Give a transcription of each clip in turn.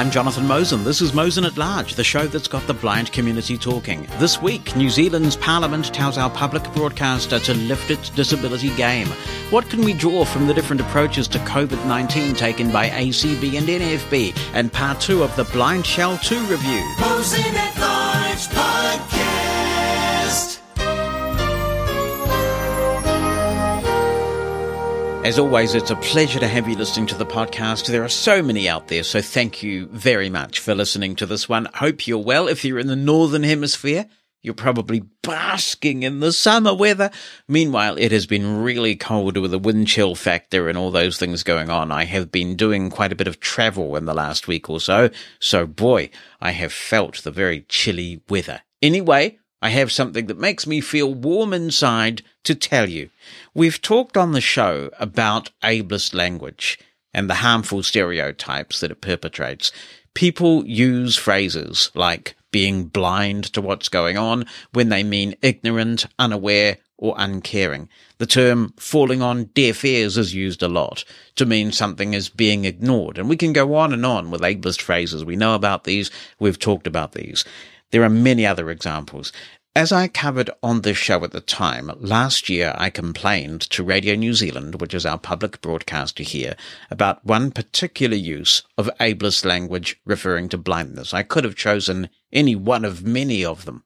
I'm Jonathan Mosen. This is Mosen at Large, the show that's got the blind community talking. This week, New Zealand's Parliament tells our public broadcaster to lift its disability game. What can we draw from the different approaches to COVID 19 taken by ACB and NFB? And part two of the BlindShell 2 review. Mosen at Large Podcast. As always, it's a pleasure to have you listening to the podcast. There are so many out there, so thank you very much for listening to this one. Hope you're well. If you're in the Northern Hemisphere, you're probably basking in the summer weather. Meanwhile, it has been really cold with a wind chill factor and all those things going on. I have been doing quite a bit of travel in the last week or so, so boy, I have felt the very chilly weather. Anyway, I have something that makes me feel warm inside to tell you. We've talked on the show about ableist language and the harmful stereotypes that it perpetrates. People use phrases like being blind to what's going on when they mean ignorant, unaware, or uncaring. The term falling on deaf ears is used a lot to mean something is being ignored. And we can go on and on with ableist phrases. We know about these. We've talked about these. There are many other examples. As I covered on this show at the time, last year I complained to Radio New Zealand, which is our public broadcaster here, about one particular use of ableist language referring to blindness. I could have chosen any one of many of them.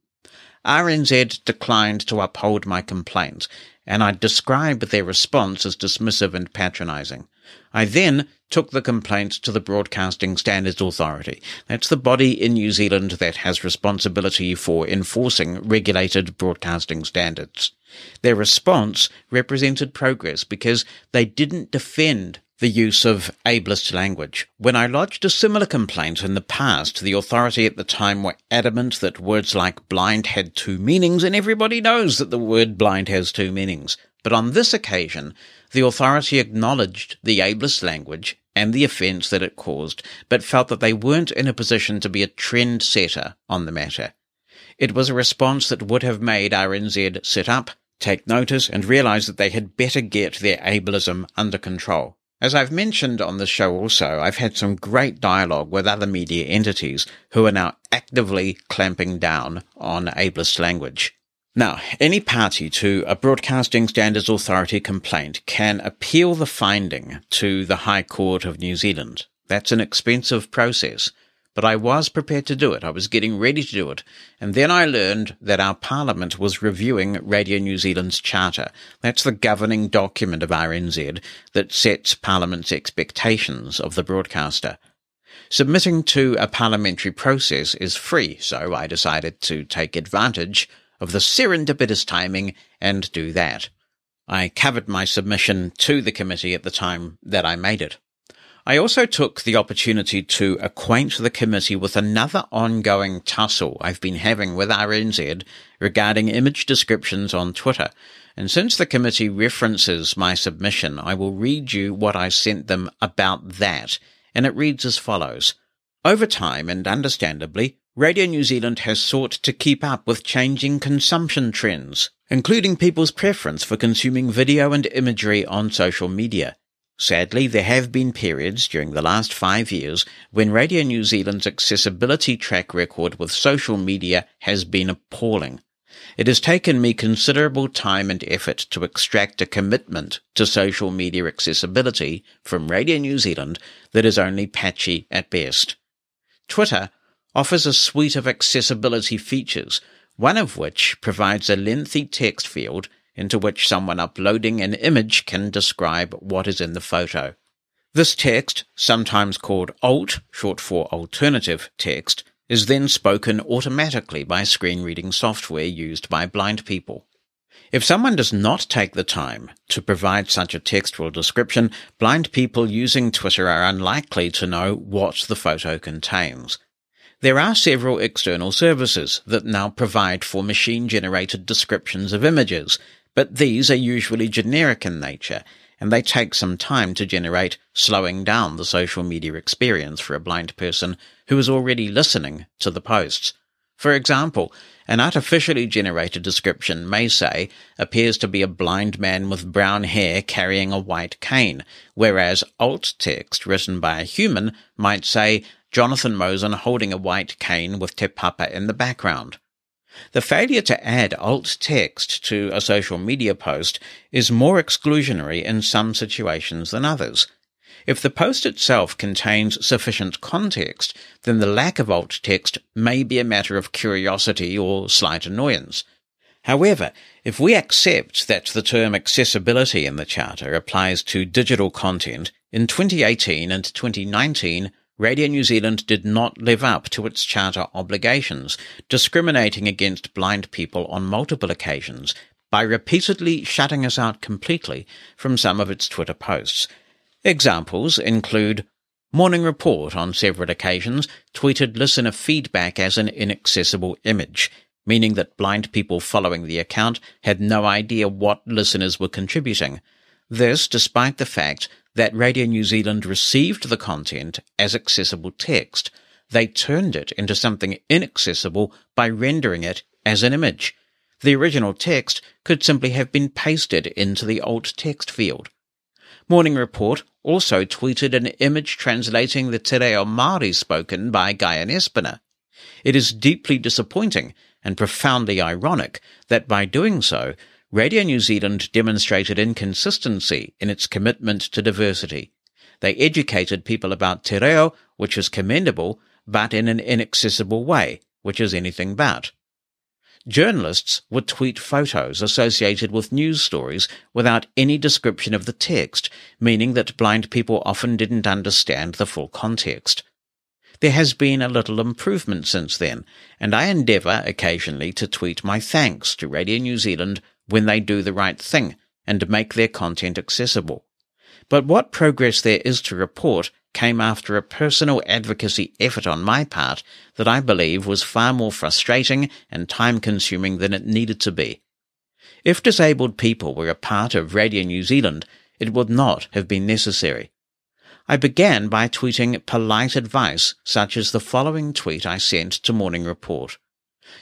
RNZ declined to uphold my complaint, and I described their response as dismissive and patronizing. I then took the complaint to the Broadcasting Standards Authority. That's the body in New Zealand that has responsibility for enforcing regulated broadcasting standards. Their response represented progress because they didn't defend the use of ableist language. When I lodged a similar complaint in the past, the authority at the time were adamant that words like blind had two meanings, and everybody knows that the word blind has two meanings. But on this occasion, the authority acknowledged the ableist language and the offence that it caused, but felt that they weren't in a position to be a trend setter on the matter. It was a response that would have made RNZ sit up, take notice, and realise that they had better get their ableism under control. As I've mentioned on the show also, I've had some great dialogue with other media entities who are now actively clamping down on ableist language. Now, any party to a Broadcasting Standards Authority complaint can appeal the finding to the High Court of New Zealand. That's an expensive process, but I was prepared to do it. I was getting ready to do it. And then I learned that our Parliament was reviewing Radio New Zealand's charter. That's the governing document of RNZ that sets Parliament's expectations of the broadcaster. Submitting to a parliamentary process is free, so I decided to take advantage of the serendipitous timing and do that. I covered my submission to the committee at the time that I made it. I also took the opportunity to acquaint the committee with another ongoing tussle I've been having with RNZ regarding image descriptions on Twitter. And since the committee references my submission, I will read you what I sent them about that. And it reads as follows. Over time, and understandably, Radio New Zealand has sought to keep up with changing consumption trends, including people's preference for consuming video and imagery on social media. Sadly, there have been periods during the last five years when Radio New Zealand's accessibility track record with social media has been appalling. It has taken me considerable time and effort to extract a commitment to social media accessibility from Radio New Zealand that is only patchy at best. Twitter offers a suite of accessibility features, one of which provides a lengthy text field into which someone uploading an image can describe what is in the photo. This text, sometimes called alt, short for alternative text, is then spoken automatically by screen reading software used by blind people. If someone does not take the time to provide such a textual description, blind people using Twitter are unlikely to know what the photo contains. There are several external services that now provide for machine generated descriptions of images, but these are usually generic in nature and they take some time to generate, slowing down the social media experience for a blind person who is already listening to the posts. For example, an artificially generated description may say appears to be a blind man with brown hair carrying a white cane, whereas alt text written by a human might say Jonathan Mosen holding a white cane with Te Papa in the background. The failure to add alt text to a social media post is more exclusionary in some situations than others. If the post itself contains sufficient context, then the lack of alt text may be a matter of curiosity or slight annoyance. However, if we accept that the term accessibility in the Charter applies to digital content, in 2018 and 2019, Radio New Zealand did not live up to its charter obligations, discriminating against blind people on multiple occasions by repeatedly shutting us out completely from some of its Twitter posts. Examples include Morning Report on several occasions tweeted listener feedback as an inaccessible image, meaning that blind people following the account had no idea what listeners were contributing. This despite the fact that Radio New Zealand received the content as accessible text. They turned it into something inaccessible by rendering it as an image. The original text could simply have been pasted into the alt text field. Morning Report also tweeted an image translating the Te Reo Māori spoken by Guyon Espiner. It is deeply disappointing and profoundly ironic that by doing so, Radio New Zealand demonstrated inconsistency in its commitment to diversity. They educated people about te reo, which is commendable, but in an inaccessible way, which is anything but. Journalists would tweet photos associated with news stories without any description of the text, meaning that blind people often didn't understand the full context. There has been a little improvement since then, and I endeavour occasionally to tweet my thanks to Radio New Zealand when they do the right thing and make their content accessible. But what progress there is to report came after a personal advocacy effort on my part that I believe was far more frustrating and time consuming than it needed to be. If disabled people were a part of Radio New Zealand, it would not have been necessary. I began by tweeting polite advice, such as the following tweet I sent to Morning Report.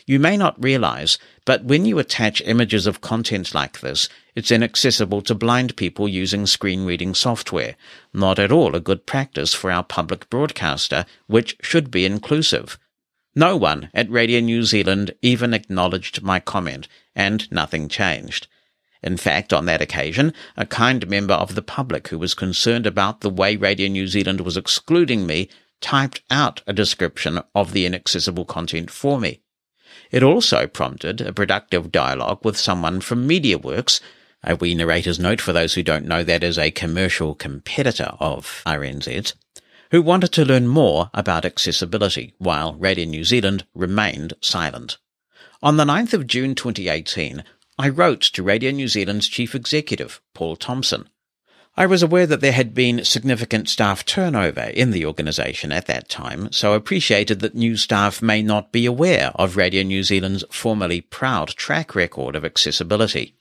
You may not realize, but when you attach images of content like this, it's inaccessible to blind people using screen reading software. Not at all a good practice for our public broadcaster, which should be inclusive. No one at Radio New Zealand even acknowledged my comment, and nothing changed. In fact, on that occasion, a kind member of the public who was concerned about the way Radio New Zealand was excluding me typed out a description of the inaccessible content for me. It also prompted a productive dialogue with someone from MediaWorks, a wee narrator's note for those who don't know that is a commercial competitor of RNZ, who wanted to learn more about accessibility while Radio New Zealand remained silent. On the 9th of June 2018, I wrote to Radio New Zealand's chief executive, Paul Thompson, I was aware that there had been significant staff turnover in the organisation at that time, so appreciated that new staff may not be aware of Radio New Zealand's formerly proud track record of accessibility.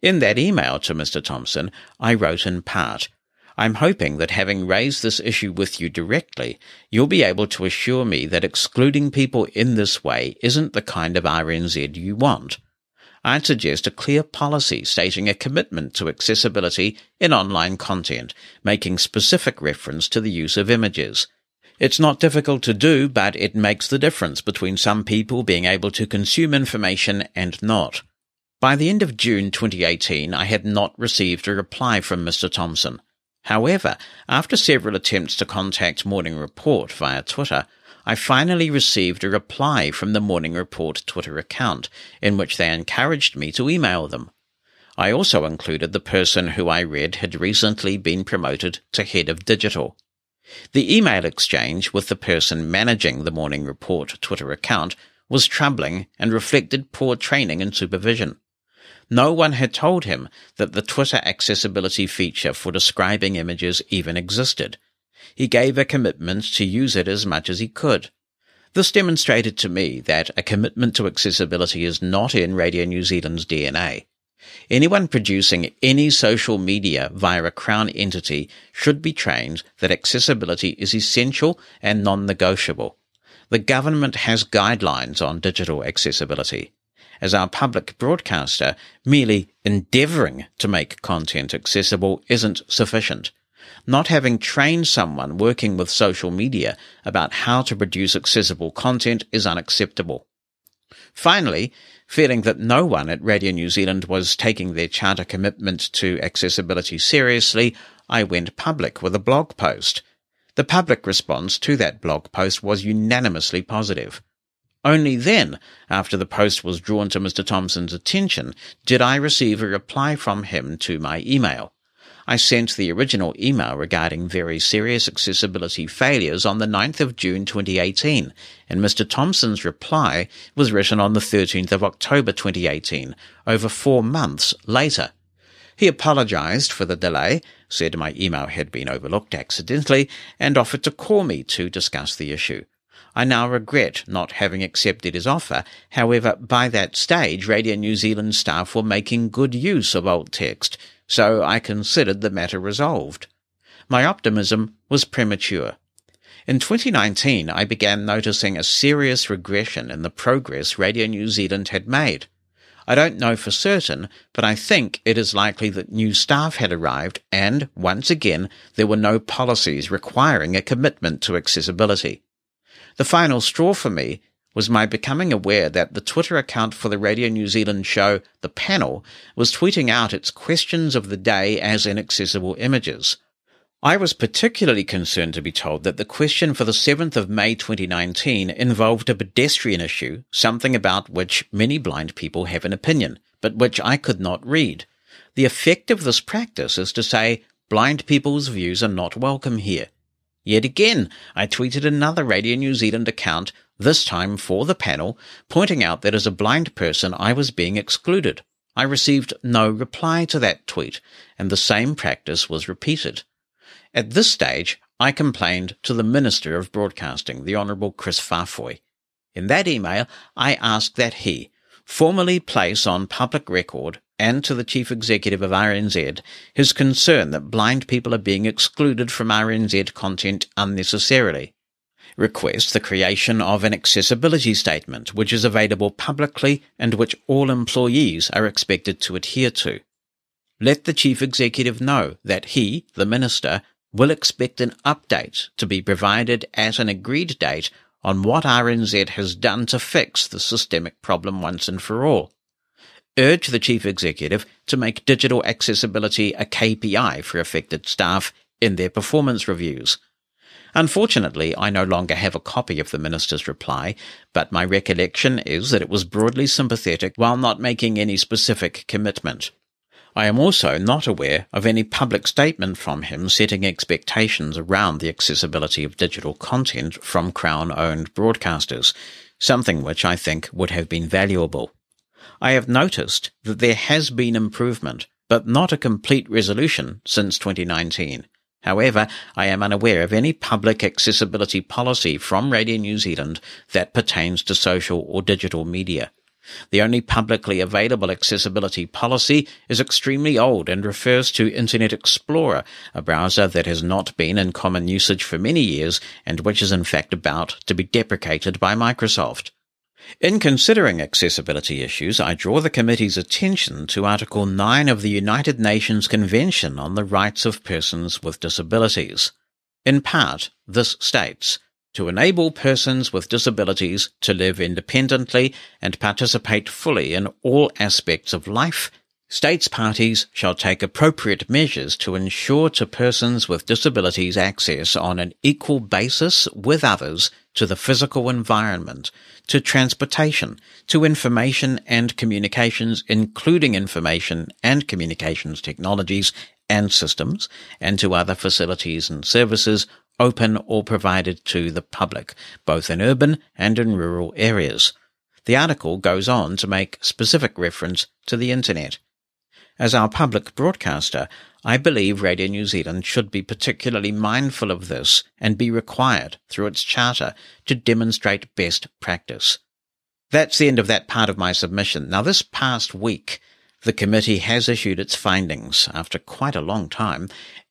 In that email to Mr. Thompson, I wrote in part, I'm hoping that having raised this issue with you directly, you'll be able to assure me that excluding people in this way isn't the kind of RNZ you want. I'd suggest a clear policy stating a commitment to accessibility in online content, making specific reference to the use of images. It's not difficult to do, but it makes the difference between some people being able to consume information and not. By the end of June 2018, I had not received a reply from Mr. Thompson. However, after several attempts to contact Morning Report via Twitter, I finally received a reply from the Morning Report Twitter account in which they encouraged me to email them. I also included the person who I read had recently been promoted to head of digital. The email exchange with the person managing the Morning Report Twitter account was troubling and reflected poor training and supervision. No one had told him that the Twitter accessibility feature for describing images even existed, he gave a commitment to use it as much as he could. This demonstrated to me that a commitment to accessibility is not in Radio New Zealand's DNA. Anyone producing any social media via a Crown entity should be trained that accessibility is essential and non-negotiable. The government has guidelines on digital accessibility. As our public broadcaster, merely endeavouring to make content accessible isn't sufficient. Not having trained someone working with social media about how to produce accessible content is unacceptable. Finally, feeling that no one at Radio New Zealand was taking their charter commitment to accessibility seriously, I went public with a blog post. The public response to that blog post was unanimously positive. Only then, after the post was drawn to Mr. Thompson's attention, did I receive a reply from him to my email. I sent the original email regarding very serious accessibility failures on the 9th of June 2018, and Mr. Thompson's reply was written on the 13th of October 2018, over four months later. He apologized for the delay, said my email had been overlooked accidentally, and offered to call me to discuss the issue. I now regret not having accepted his offer. However, by that stage, Radio New Zealand staff were making good use of alt text, so I considered the matter resolved. My optimism was premature. In 2019, I began noticing a serious regression in the progress Radio New Zealand had made. I don't know for certain, but I think it is likely that new staff had arrived and, once again, there were no policies requiring a commitment to accessibility. The final straw for me was my becoming aware that the Twitter account for the Radio New Zealand show The Panel was tweeting out its questions of the day as inaccessible images. I was particularly concerned to be told that the question for the 7th of May 2019 involved a pedestrian issue, something about which many blind people have an opinion, but which I could not read. The effect of this practice is to say, blind people's views are not welcome here. Yet again, I tweeted another Radio New Zealand account, this time for the panel, pointing out that as a blind person I was being excluded. I received no reply to that tweet, and the same practice was repeated. At this stage, I complained to the Minister of Broadcasting, the Honourable Chris Faafoi. In that email, I asked that he formally place on public record and to the chief executive of RNZ his concern that blind people are being excluded from RNZ content unnecessarily. Request the creation of an accessibility statement which is available publicly and which all employees are expected to adhere to. Let the chief executive know that he, the minister, will expect an update to be provided at an agreed date on what RNZ has done to fix the systemic problem once and for all urge the chief executive to make digital accessibility a KPI for affected staff in their performance reviews. Unfortunately, I no longer have a copy of the minister's reply, but my recollection is that it was broadly sympathetic while not making any specific commitment. I am also not aware of any public statement from him setting expectations around the accessibility of digital content from Crown owned broadcasters, something which I think would have been valuable. I have noticed that there has been improvement, but not a complete resolution since 2019. However, I am unaware of any public accessibility policy from Radio New Zealand that pertains to social or digital media. The only publicly available accessibility policy is extremely old and refers to Internet Explorer, a browser that has not been in common usage for many years and which is in fact about to be deprecated by Microsoft. In considering accessibility issues, I draw the committee's attention to Article 9 of the United Nations Convention on the Rights of Persons with Disabilities. In part, this states, to enable persons with disabilities to live independently and participate fully in all aspects of life, States parties shall take appropriate measures to ensure to persons with disabilities access on an equal basis with others to the physical environment, to transportation, to information and communications, including information and communications technologies and systems, and to other facilities and services open or provided to the public, both in urban and in rural areas. The article goes on to make specific reference to the Internet. As our public broadcaster, I believe Radio New Zealand should be particularly mindful of this and be required, through its charter, to demonstrate best practice. That's the end of that part of my submission. Now, this past week, the committee has issued its findings after quite a long time,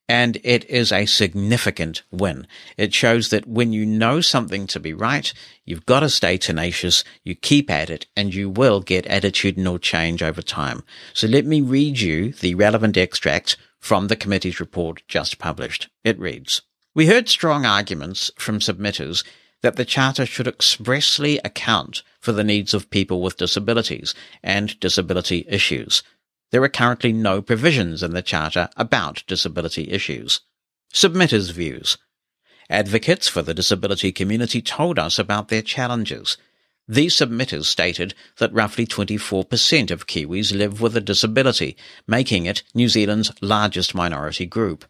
and it is a significant win. It shows that when you know something to be right, you've got to stay tenacious, you keep at it, and you will get attitudinal change over time. So let me read you the relevant extract from the committee's report just published. It reads, We heard strong arguments from submitters that the Charter should expressly account for the needs of people with disabilities and disability issues. There are currently no provisions in the Charter about disability issues. Submitters' views. Advocates for the disability community told us about their challenges. These submitters stated that roughly 24% of Kiwis live with a disability, making it New Zealand's largest minority group.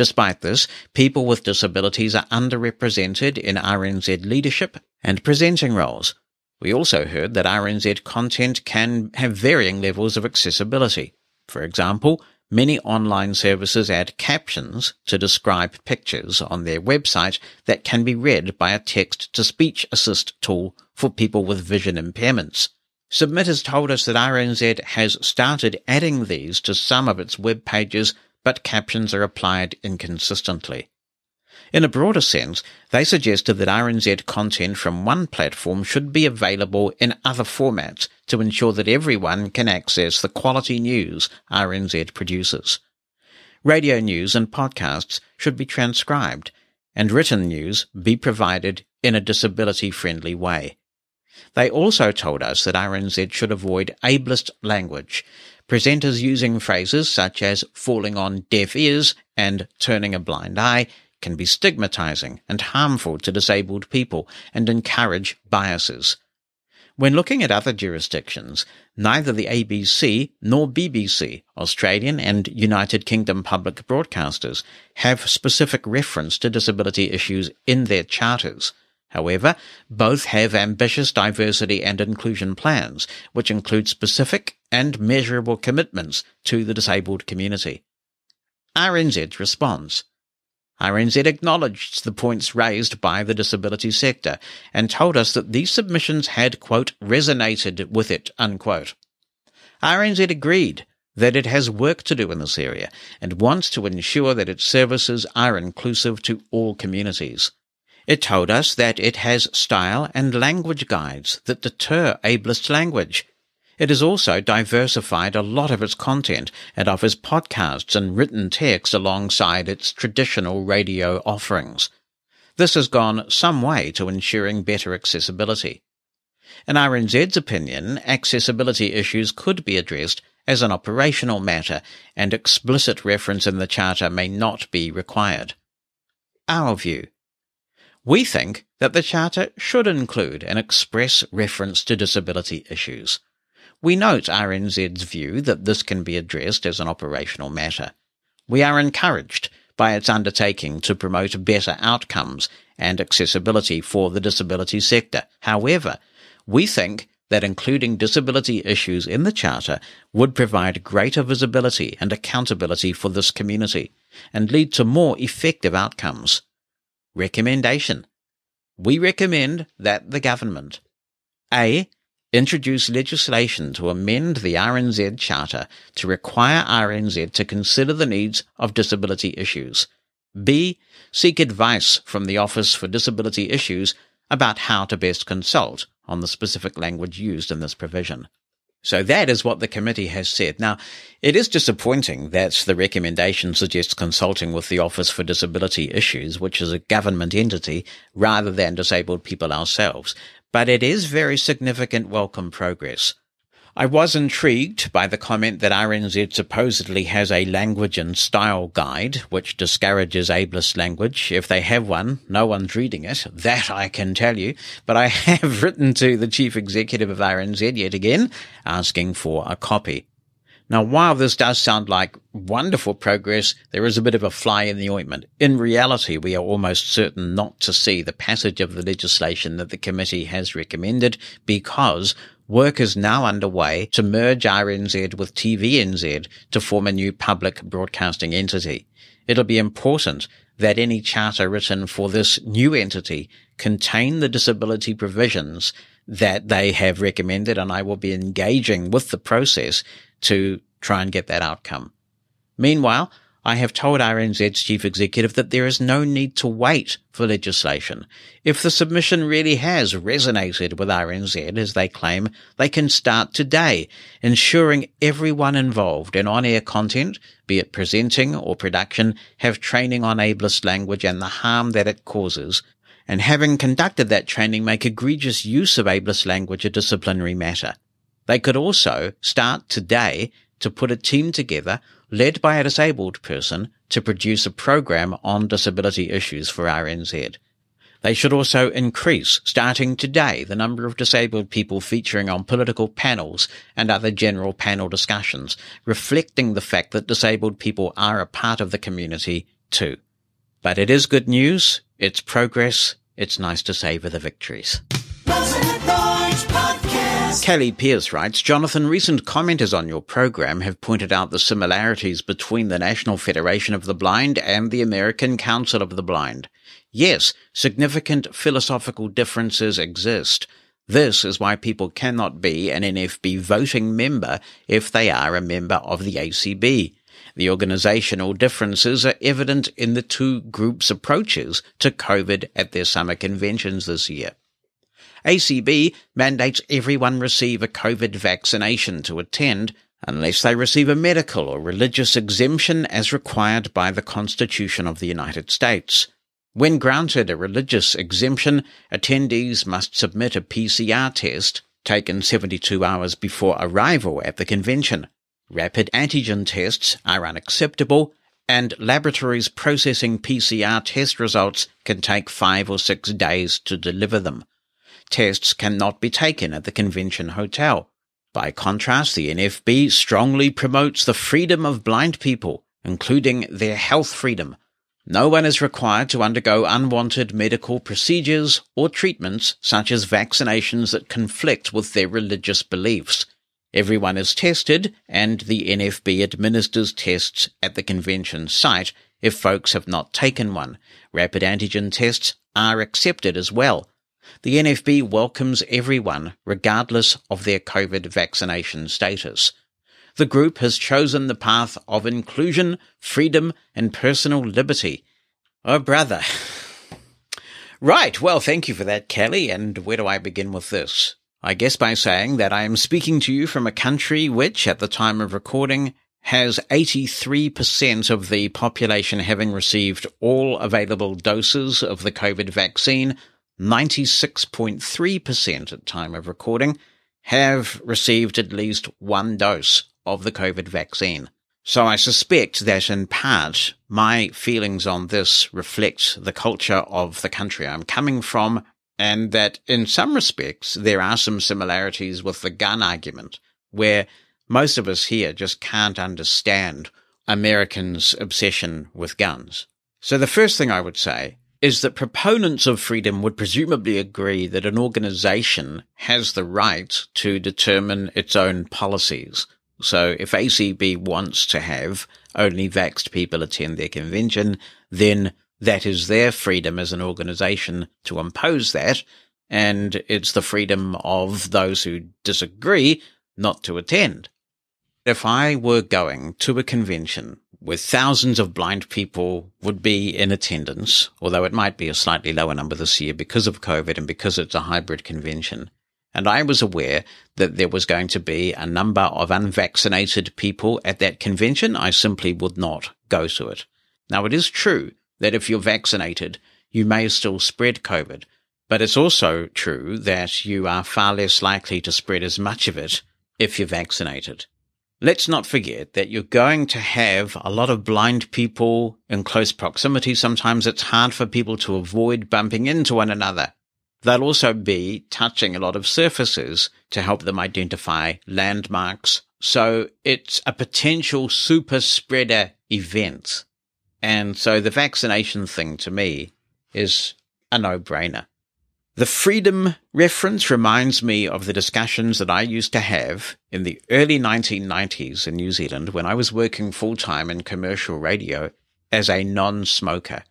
Despite this, people with disabilities are underrepresented in RNZ leadership and presenting roles. We also heard that RNZ content can have varying levels of accessibility. For example, Many online services add captions to describe pictures on their website that can be read by a text to speech assist tool for people with vision impairments. Submitters told us that RNZ has started adding these to some of its web pages, but captions are applied inconsistently. In a broader sense, they suggested that RNZ content from one platform should be available in other formats to ensure that everyone can access the quality news RNZ produces. Radio news and podcasts should be transcribed, and written news be provided in a disability friendly way. They also told us that RNZ should avoid ableist language, presenters using phrases such as falling on deaf ears and turning a blind eye can be stigmatizing and harmful to disabled people and encourage biases. When looking at other jurisdictions, neither the ABC nor BBC, Australian and United Kingdom public broadcasters, have specific reference to disability issues in their charters. However, both have ambitious diversity and inclusion plans, which include specific and measurable commitments to the disabled community. RNZ responds. RNZ acknowledged the points raised by the disability sector and told us that these submissions had, quote, resonated with it, unquote. RNZ agreed that it has work to do in this area and wants to ensure that its services are inclusive to all communities. It told us that it has style and language guides that deter ableist language it has also diversified a lot of its content and offers podcasts and written text alongside its traditional radio offerings. This has gone some way to ensuring better accessibility. In RNZ's opinion, accessibility issues could be addressed as an operational matter and explicit reference in the Charter may not be required. Our view. We think that the Charter should include an express reference to disability issues. We note RNZ's view that this can be addressed as an operational matter. We are encouraged by its undertaking to promote better outcomes and accessibility for the disability sector. However, we think that including disability issues in the Charter would provide greater visibility and accountability for this community and lead to more effective outcomes. Recommendation. We recommend that the government A introduce legislation to amend the RNZ Charter to require RNZ to consider the needs of disability issues. B. Seek advice from the Office for Disability Issues about how to best consult on the specific language used in this provision. So that is what the committee has said. Now, it is disappointing that the recommendation suggests consulting with the Office for Disability Issues, which is a government entity, rather than disabled people ourselves but it is very significant welcome progress. I was intrigued by the comment that RNZ supposedly has a language and style guide, which discourages ableist language. If they have one, no one's reading it. That I can tell you. But I have written to the chief executive of RNZ yet again, asking for a copy. Now, while this does sound like wonderful progress, there is a bit of a fly in the ointment. In reality, we are almost certain not to see the passage of the legislation that the committee has recommended because work is now underway to merge RNZ with TVNZ to form a new public broadcasting entity. It'll be important that any charter written for this new entity contain the disability provisions that they have recommended and I will be engaging with the process to try and get that outcome. Meanwhile, I have told RNZ's chief executive that there is no need to wait for legislation. If the submission really has resonated with RNZ, as they claim, they can start today, ensuring everyone involved in on-air content, be it presenting or production, have training on ableist language and the harm that it causes, and having conducted that training make egregious use of ableist language a disciplinary matter. They could also start today to put a team together led by a disabled person to produce a program on disability issues for RNZ. They should also increase, starting today, the number of disabled people featuring on political panels and other general panel discussions, reflecting the fact that disabled people are a part of the community too. But it is good news, it's progress, it's nice to savor the victories. Kelly Pierce writes, Jonathan, recent commenters on your program have pointed out the similarities between the National Federation of the Blind and the American Council of the Blind. Yes, significant philosophical differences exist. This is why people cannot be an NFB voting member if they are a member of the ACB. The organizational differences are evident in the two groups' approaches to COVID at their summer conventions this year. ACB mandates everyone receive a COVID vaccination to attend unless they receive a medical or religious exemption as required by the Constitution of the United States. When granted a religious exemption, attendees must submit a PCR test taken 72 hours before arrival at the convention. Rapid antigen tests are unacceptable and laboratories processing PCR test results can take five or six days to deliver them tests cannot be taken at the convention hotel. By contrast, the NFB strongly promotes the freedom of blind people, including their health freedom. No one is required to undergo unwanted medical procedures or treatments such as vaccinations that conflict with their religious beliefs. Everyone is tested and the NFB administers tests at the convention site if folks have not taken one. Rapid antigen tests are accepted as well. The NFB welcomes everyone, regardless of their COVID vaccination status. The group has chosen the path of inclusion, freedom, and personal liberty. Oh, brother. Right, well, thank you for that, Kelly, and where do I begin with this? I guess by saying that I am speaking to you from a country which, at the time of recording, has 83% of the population having received all available doses of the COVID vaccine, 96.3% at time of recording have received at least one dose of the COVID vaccine. So I suspect that in part my feelings on this reflect the culture of the country I'm coming from and that in some respects there are some similarities with the gun argument where most of us here just can't understand Americans' obsession with guns. So the first thing I would say is that proponents of freedom would presumably agree that an organization has the right to determine its own policies. So if ACB wants to have only vaxxed people attend their convention, then that is their freedom as an organization to impose that. And it's the freedom of those who disagree not to attend. If I were going to a convention where thousands of blind people would be in attendance, although it might be a slightly lower number this year because of COVID and because it's a hybrid convention. And I was aware that there was going to be a number of unvaccinated people at that convention. I simply would not go to it. Now, it is true that if you're vaccinated, you may still spread COVID, but it's also true that you are far less likely to spread as much of it if you're vaccinated. Let's not forget that you're going to have a lot of blind people in close proximity. Sometimes it's hard for people to avoid bumping into one another. They'll also be touching a lot of surfaces to help them identify landmarks. So it's a potential super spreader event. And so the vaccination thing to me is a no brainer. The freedom reference reminds me of the discussions that I used to have in the early 1990s in New Zealand when I was working full time in commercial radio as a non-smoker.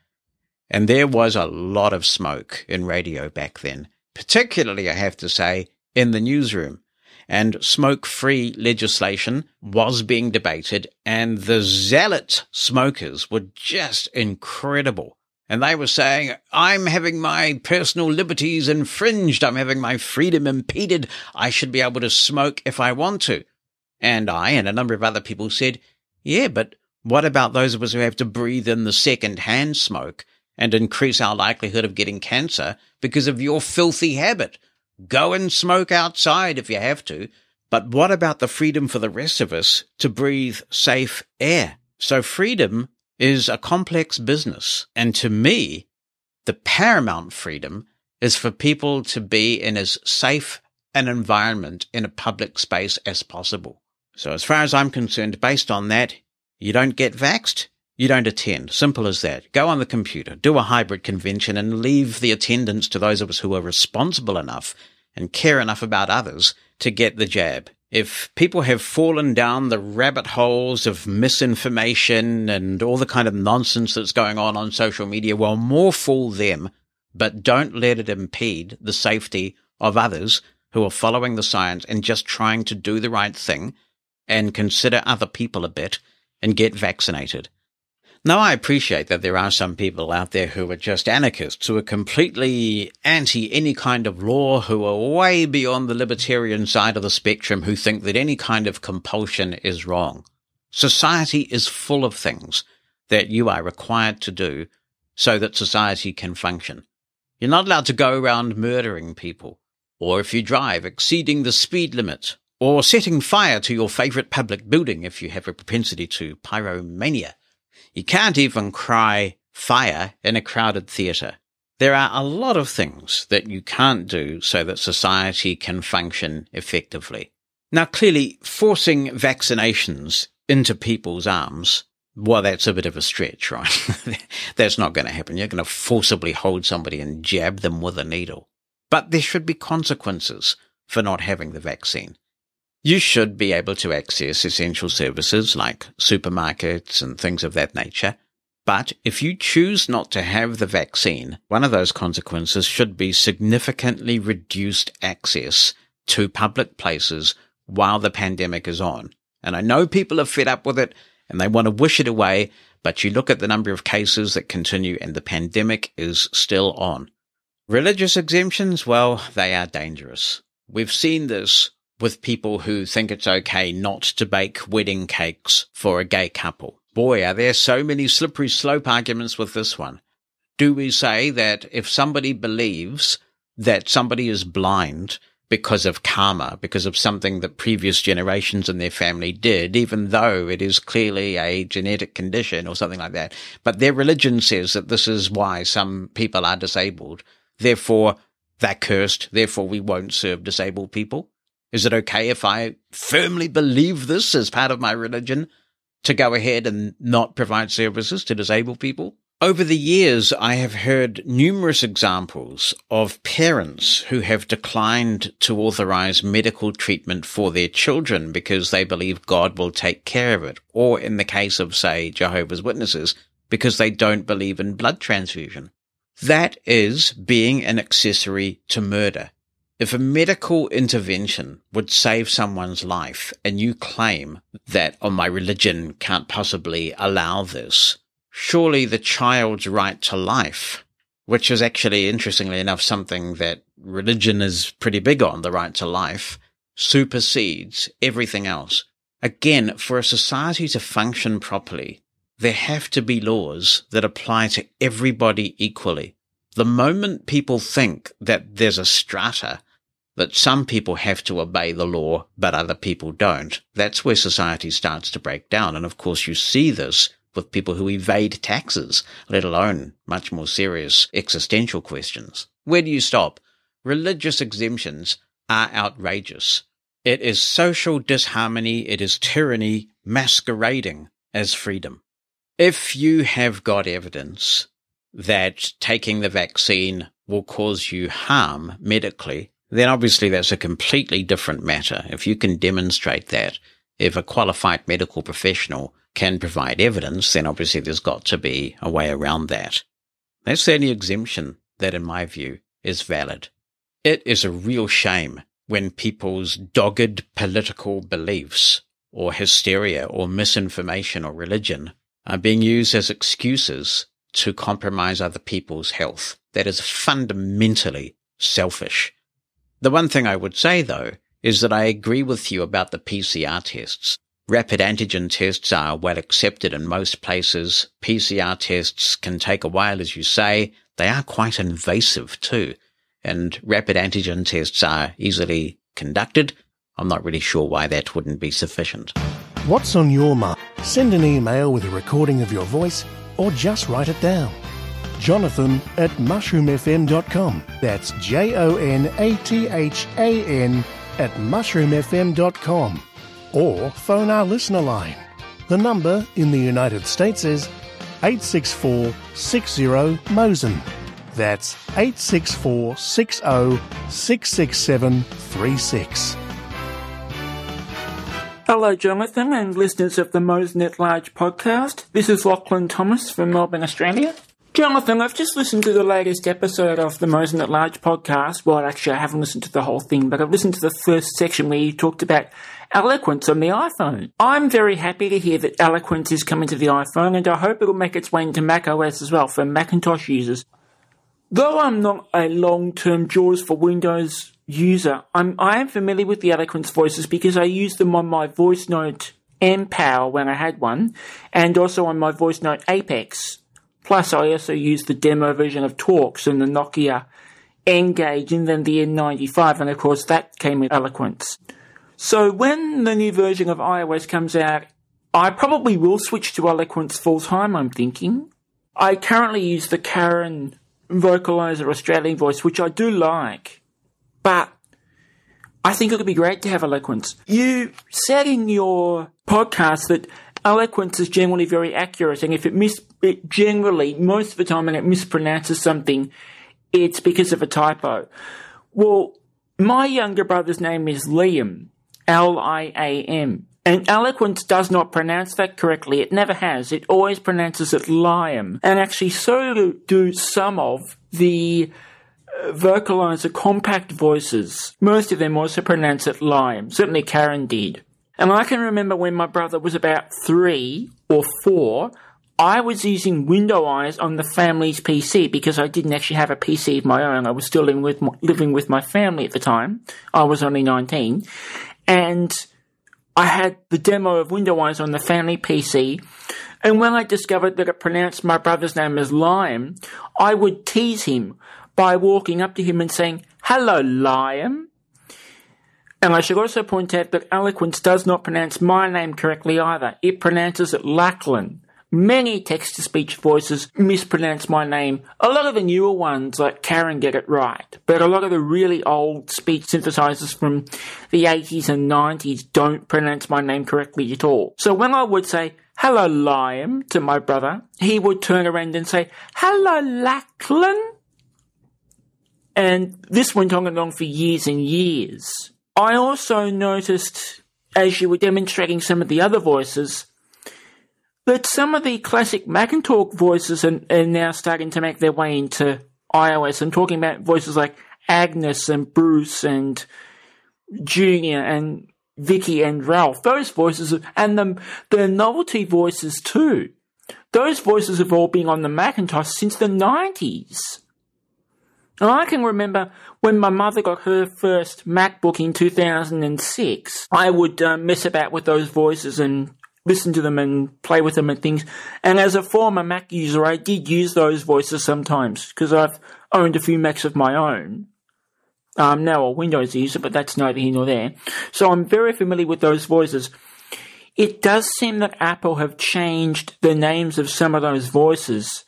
And there was a lot of smoke in radio back then, particularly, I have to say, in the newsroom. and smoke free legislation was being debated, and the zealot smokers were just incredible. And they were saying, I'm having my personal liberties infringed. I'm having my freedom impeded. I should be able to smoke if I want to. And I and a number of other people said, yeah, but what about those of us who have to breathe in the second hand smoke and increase our likelihood of getting cancer because of your filthy habit? Go and smoke outside if you have to. But what about the freedom for the rest of us to breathe safe air? So freedom is a complex business. And to me, the paramount freedom is for people to be in as safe an environment in a public space as possible. So as far as I'm concerned, based on that, you don't get vaxed, you don't attend. Simple as that. Go on the computer, do a hybrid convention and leave the attendance to those of us who are responsible enough and care enough about others to get the jab. If people have fallen down the rabbit holes of misinformation and all the kind of nonsense that's going on on social media, well, more fool them, but don't let it impede the safety of others who are following the science and just trying to do the right thing and consider other people a bit and get vaccinated. Now, I appreciate that there are some people out there who are just anarchists, who are completely anti any kind of law, who are way beyond the libertarian side of the spectrum, who think that any kind of compulsion is wrong. Society is full of things that you are required to do so that society can function. You're not allowed to go around murdering people, or if you drive, exceeding the speed limit, or setting fire to your favorite public building if you have a propensity to pyromania. You can't even cry fire in a crowded theatre. There are a lot of things that you can't do so that society can function effectively. Now, clearly, forcing vaccinations into people's arms, well, that's a bit of a stretch, right? that's not going to happen. You're going to forcibly hold somebody and jab them with a needle. But there should be consequences for not having the vaccine. You should be able to access essential services like supermarkets and things of that nature. But if you choose not to have the vaccine, one of those consequences should be significantly reduced access to public places while the pandemic is on. And I know people are fed up with it and they want to wish it away, but you look at the number of cases that continue and the pandemic is still on. Religious exemptions, well, they are dangerous. We've seen this with people who think it's okay not to bake wedding cakes for a gay couple. Boy, are there so many slippery slope arguments with this one. Do we say that if somebody believes that somebody is blind because of karma, because of something that previous generations in their family did, even though it is clearly a genetic condition or something like that, but their religion says that this is why some people are disabled, Therefore, they're cursed. Therefore, we won't serve disabled people. Is it okay if I firmly believe this as part of my religion to go ahead and not provide services to disabled people? Over the years, I have heard numerous examples of parents who have declined to authorize medical treatment for their children because they believe God will take care of it. Or in the case of, say, Jehovah's Witnesses, because they don't believe in blood transfusion. That is being an accessory to murder. If a medical intervention would save someone's life and you claim that, oh, my religion can't possibly allow this, surely the child's right to life, which is actually, interestingly enough, something that religion is pretty big on, the right to life, supersedes everything else. Again, for a society to function properly, there have to be laws that apply to everybody equally. The moment people think that there's a strata that some people have to obey the law, but other people don't, that's where society starts to break down. And of course, you see this with people who evade taxes, let alone much more serious existential questions. Where do you stop? Religious exemptions are outrageous. It is social disharmony. It is tyranny masquerading as freedom. If you have got evidence that taking the vaccine will cause you harm medically, then obviously that's a completely different matter. If you can demonstrate that, if a qualified medical professional can provide evidence, then obviously there's got to be a way around that. That's the only exemption that, in my view, is valid. It is a real shame when people's dogged political beliefs or hysteria or misinformation or religion are being used as excuses to compromise other people's health. That is fundamentally selfish. The one thing I would say though is that I agree with you about the PCR tests. Rapid antigen tests are well accepted in most places. PCR tests can take a while, as you say. They are quite invasive too. And rapid antigen tests are easily conducted. I'm not really sure why that wouldn't be sufficient. What's on your mind? Send an email with a recording of your voice or just write it down. Jonathan at mushroomfm.com. That's J O N A T H A N at mushroomfm.com. Or phone our listener line. The number in the United States is 864 60 Mosen. That's 864 60 667 36. Hello, Jonathan and listeners of the Mosen at Large podcast. This is Lachlan Thomas from Melbourne, Australia. Jonathan, I've just listened to the latest episode of the Mosen at Large podcast. Well, actually, I haven't listened to the whole thing, but I've listened to the first section where you talked about Eloquence on the iPhone. I'm very happy to hear that Eloquence is coming to the iPhone, and I hope it'll make its way into macOS as well for Macintosh users. Though I'm not a long-term JAWS for Windows user, I'm, I am familiar with the Eloquence voices because I used them on my voice note when I had one, and also on my voice note Apex. Plus, I also used the demo version of Talks and the Nokia N-Gage and then the N95, and of course that came with Eloquence. So when the new version of iOS comes out, I probably will switch to Eloquence full time, I'm thinking. I currently use the Karen vocalizer Australian voice, which I do like, but I think it would be great to have eloquence. You said in your podcast that eloquence is generally very accurate, and if it mis it generally most of the time when it mispronounces something, it's because of a typo. Well, my younger brother's name is Liam, L I A M. And eloquence does not pronounce that correctly. It never has. It always pronounces it Liam. And actually, so do some of the uh, vocalizer compact voices. Most of them also pronounce it Liam. Certainly Karen did. And I can remember when my brother was about three or four, I was using Window Eyes on the family's PC because I didn't actually have a PC of my own. I was still living with my, living with my family at the time. I was only 19. And I had the demo of Window Eyes on the family PC, and when I discovered that it pronounced my brother's name as Liam, I would tease him by walking up to him and saying, Hello, Liam. And I should also point out that Eloquence does not pronounce my name correctly either. It pronounces it Lachlan. Many text to speech voices mispronounce my name. A lot of the newer ones, like Karen, get it right. But a lot of the really old speech synthesizers from the 80s and 90s don't pronounce my name correctly at all. So when I would say, hello Liam to my brother, he would turn around and say, hello Lachlan. And this went on and on for years and years. I also noticed, as you were demonstrating some of the other voices, that some of the classic Macintalk voices are, are, now starting to make their way into iOS. I'm talking about voices like Agnes and Bruce and Junior and Vicky and Ralph. Those voices, and the, the novelty voices too. Those voices have all been on the Macintosh since the 90s. And I can remember when my mother got her first MacBook in 2006, I would uh, mess about with those voices and listen to them and play with them and things. And as a former Mac user, I did use those voices sometimes because I've owned a few Macs of my own. I'm now a Windows user, but that's neither here nor there. So I'm very familiar with those voices. It does seem that Apple have changed the names of some of those voices.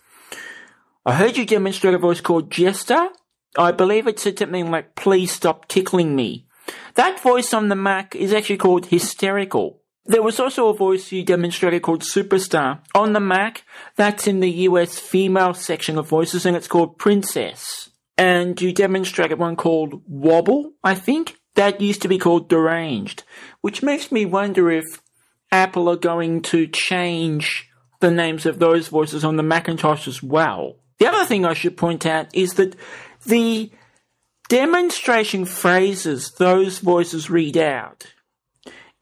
I heard you demonstrate a voice called Jester. I believe it said something like, please stop tickling me. That voice on the Mac is actually called hysterical. There was also a voice you demonstrated called Superstar. On the Mac, that's in the US female section of voices and it's called Princess. And you demonstrated one called Wobble, I think. That used to be called Deranged. Which makes me wonder if Apple are going to change the names of those voices on the Macintosh as well. The other thing I should point out is that the demonstration phrases those voices read out,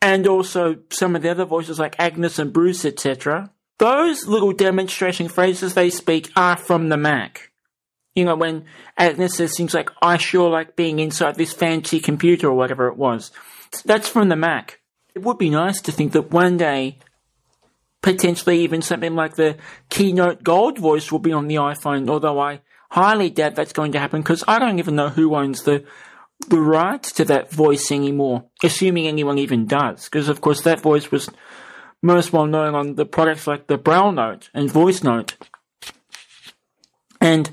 and also some of the other voices like Agnes and Bruce, etc., those little demonstration phrases they speak are from the Mac. You know, when Agnes says things like, I sure like being inside this fancy computer or whatever it was, that's from the Mac. It would be nice to think that one day, potentially even something like the Keynote Gold voice will be on the iPhone, although I highly doubt that's going to happen because I don't even know who owns the the rights to that voice anymore, assuming anyone even does. Because of course that voice was most well known on the products like the Braille Note and Voice Note. And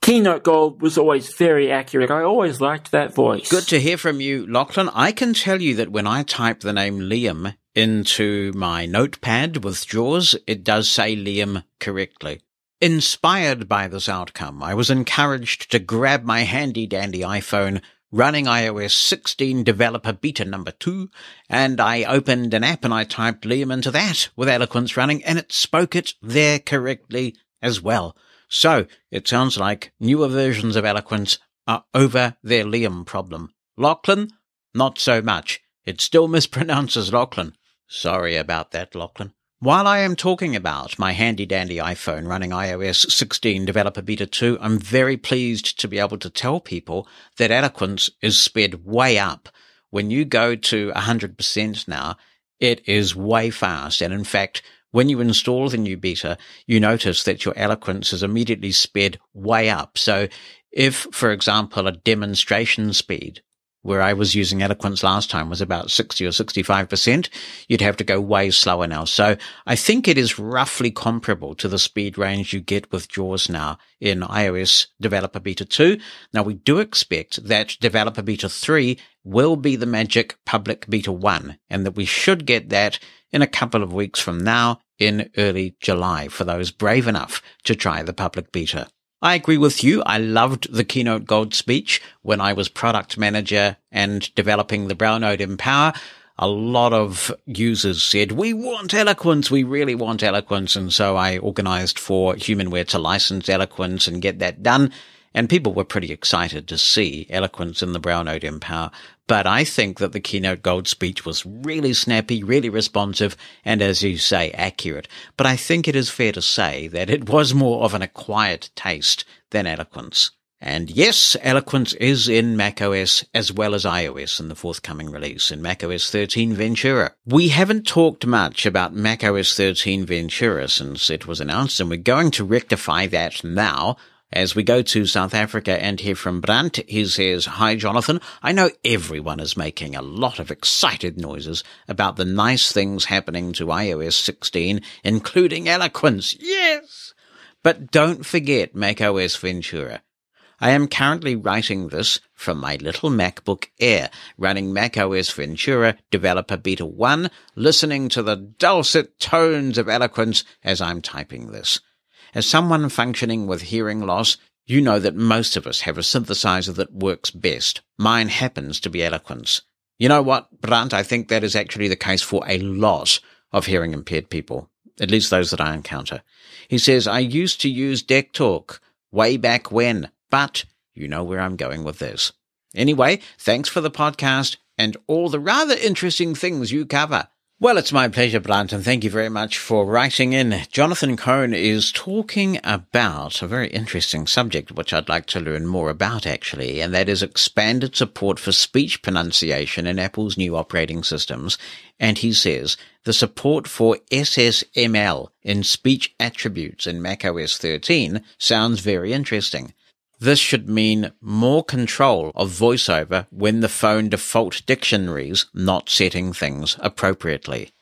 Keynote Gold was always very accurate. I always liked that voice. Good to hear from you, Lachlan. I can tell you that when I type the name Liam into my notepad with JAWS, it does say Liam correctly. Inspired by this outcome, I was encouraged to grab my handy dandy iPhone running iOS 16 developer beta number two, and I opened an app and I typed Liam into that with Eloquence running and it spoke it there correctly as well. So it sounds like newer versions of Eloquence are over their Liam problem. Lachlan, not so much. It still mispronounces Lachlan. Sorry about that, Lachlan. While I am talking about my handy dandy iPhone running iOS 16 Developer Beta 2, I'm very pleased to be able to tell people that Eloquence is sped way up. When you go to 100% now, it is way fast. And in fact, when you install the new beta, you notice that your Eloquence is immediately sped way up. So if, for example, a demonstration speed where I was using Eloquence last time was about 60 or 65%, you'd have to go way slower now. So I think it is roughly comparable to the speed range you get with JAWS now in iOS Developer Beta 2. Now we do expect that Developer Beta 3 will be the magic public beta 1 and that we should get that in a couple of weeks from now in early July for those brave enough to try the public beta. I agree with you. I loved the Keynote Gold speech when I was product manager and developing the Note mPower. A lot of users said, we want eloquence. We really want eloquence. And so I organized for Humanware to license eloquence and get that done. And people were pretty excited to see eloquence in the Braille Note mPower, But I think that the Keynote Gold speech was really snappy, really responsive, and as you say, accurate. But I think it is fair to say that it was more of an acquired taste than eloquence. And yes, Eloquence is in macOS as well as iOS in the forthcoming release in macOS 13 Ventura. We haven't talked much about macOS 13 Ventura since it was announced and we're going to rectify that now as we go to South Africa and hear from Brandt, he says, Hi, Jonathan. I know everyone is making a lot of excited noises about the nice things happening to iOS 16, including eloquence. Yes! But don't forget macOS Ventura. I am currently writing this from my little MacBook Air, running macOS Ventura Developer Beta 1, listening to the dulcet tones of eloquence as I'm typing this. As someone functioning with hearing loss, you know that most of us have a synthesizer that works best. Mine happens to be Eloquence. You know what, Brandt? I think that is actually the case for a lot of hearing impaired people, at least those that I encounter. He says, I used to use DECtalk way back when, but you know where I'm going with this. Anyway, thanks for the podcast and all the rather interesting things you cover. Well, it's my pleasure, Brandt, and thank you very much for writing in. Jonathan Cohn is talking about a very interesting subject, which I'd like to learn more about, actually, and that is expanded support for speech pronunciation in Apple's new operating systems. And he says the support for SSML in speech attributes in macOS 13 sounds very interesting. This should mean more control of voiceover when the phone default dictionaries not setting things appropriately.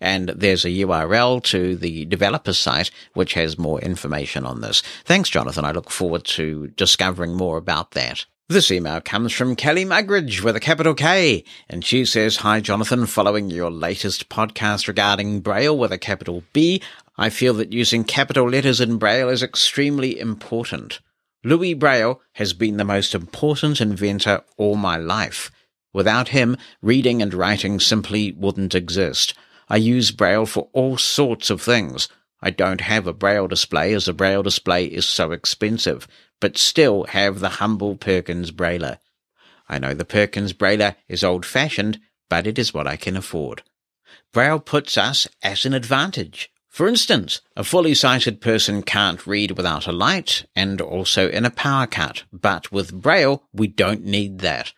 And there's a URL to the developer site which has more information on this. Thanks, Jonathan. I look forward to discovering more about that. This email comes from Kelly Mugridge with a capital K, and she says, Hi, Jonathan. Following your latest podcast regarding Braille with a capital B, I feel that using capital letters in Braille is extremely important. Louis Braille has been the most important inventor all my life. Without him, reading and writing simply wouldn't exist. I use Braille for all sorts of things. I don't have a Braille display as a Braille display is so expensive. but still have the humble Perkins Braille. I know the Perkins Braille is old fashioned, but it is what I can afford. Braille puts us at an advantage. For instance, a fully sighted person can't read without a light and also in a power cut, but with Braille, we don't need that.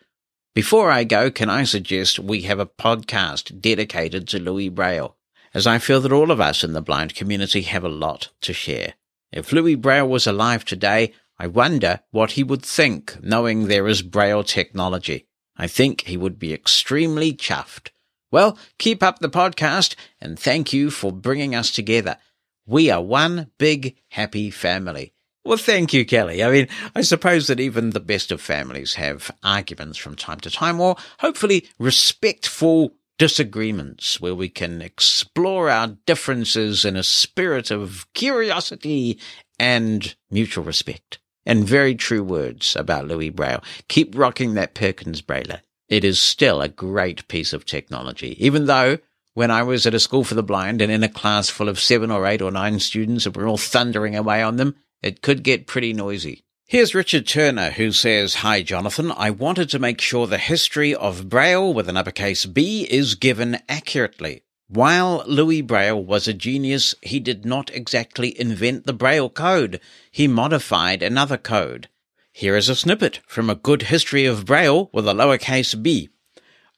Before I go, can I suggest we have a podcast dedicated to Louis Braille, as I feel that all of us in the blind community have a lot to share. If Louis Braille was alive today, I wonder what he would think knowing there is Braille technology. I think he would be extremely chuffed. Well, keep up the podcast and thank you for bringing us together. We are one big happy family. Well, thank you, Kelly. I mean, I suppose that even the best of families have arguments from time to time, or hopefully respectful disagreements where we can explore our differences in a spirit of curiosity and mutual respect. And very true words about Louis Braille. Keep rocking that Perkins Braille it is still a great piece of technology, even though when I was at a school for the blind and in a class full of seven or eight or nine students and we're all thundering away on them, it could get pretty noisy. Here's Richard Turner who says, Hi Jonathan, I wanted to make sure the history of Braille with an uppercase B is given accurately. While Louis Braille was a genius, he did not exactly invent the Braille code. He modified another code. Here is a snippet from a good history of Braille with a lowercase b.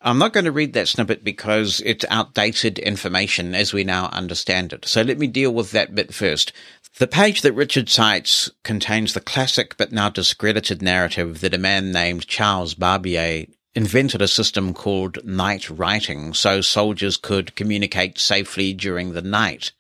I'm not going to read that snippet because it's outdated information as we now understand it. So let me deal with that bit first. The page that Richard cites contains the classic but now discredited narrative that a man named Charles Barbier invented a system called night writing so soldiers could communicate safely during the night.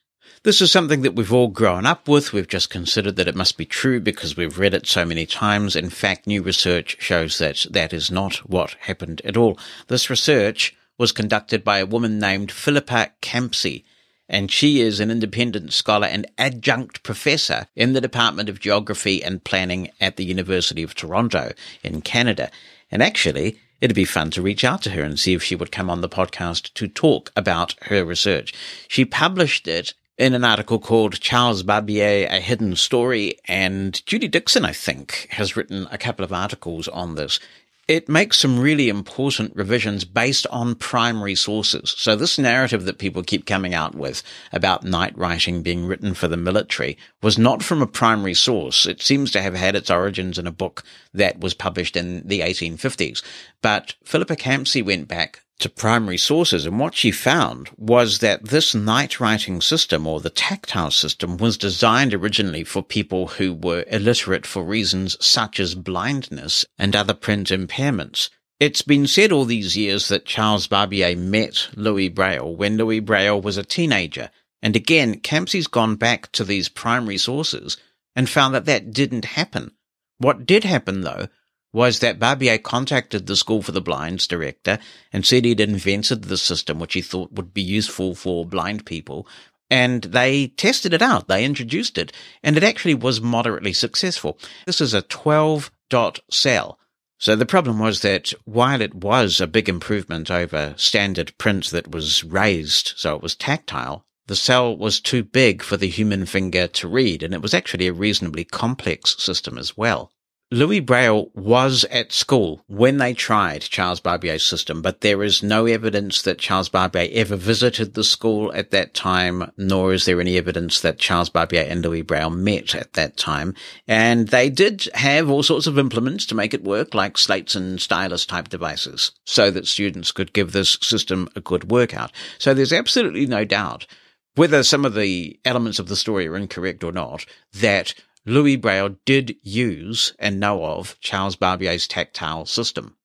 This is something that we've all grown up with. We've just considered that it must be true because we've read it so many times. In fact, new research shows that that is not what happened at all. This research was conducted by a woman named Philippa Campsie, and she is an independent scholar and adjunct professor in the Department of Geography and Planning at the University of Toronto in Canada. And actually, it'd be fun to reach out to her and see if she would come on the podcast to talk about her research. She published it in an article called Charles Barbier, A Hidden Story, and Judy Dixon, I think, has written a couple of articles on this. It makes some really important revisions based on primary sources. So this narrative that people keep coming out with about night writing being written for the military was not from a primary source. It seems to have had its origins in a book that was published in the 1850s. But Philippa Campsie went back to primary sources. And what she found was that this night writing system or the tactile system was designed originally for people who were illiterate for reasons such as blindness and other print impairments. It's been said all these years that Charles Barbier met Louis Braille when Louis Braille was a teenager. And again, Campsie's gone back to these primary sources and found that that didn't happen. What did happen though was that Barbier contacted the School for the Blind's director and said he'd invented the system which he thought would be useful for blind people. And they tested it out. They introduced it and it actually was moderately successful. This is a 12 dot cell. So the problem was that while it was a big improvement over standard print that was raised, so it was tactile, the cell was too big for the human finger to read, and it was actually a reasonably complex system as well. Louis Braille was at school when they tried Charles Barbier's system, but there is no evidence that Charles Barbier ever visited the school at that time, nor is there any evidence that Charles Barbier and Louis Braille met at that time. And they did have all sorts of implements to make it work, like slates and stylus type devices, so that students could give this system a good workout. So there's absolutely no doubt whether some of the elements of the story are incorrect or not, that Louis Braille did use and know of Charles Barbier's tactile system.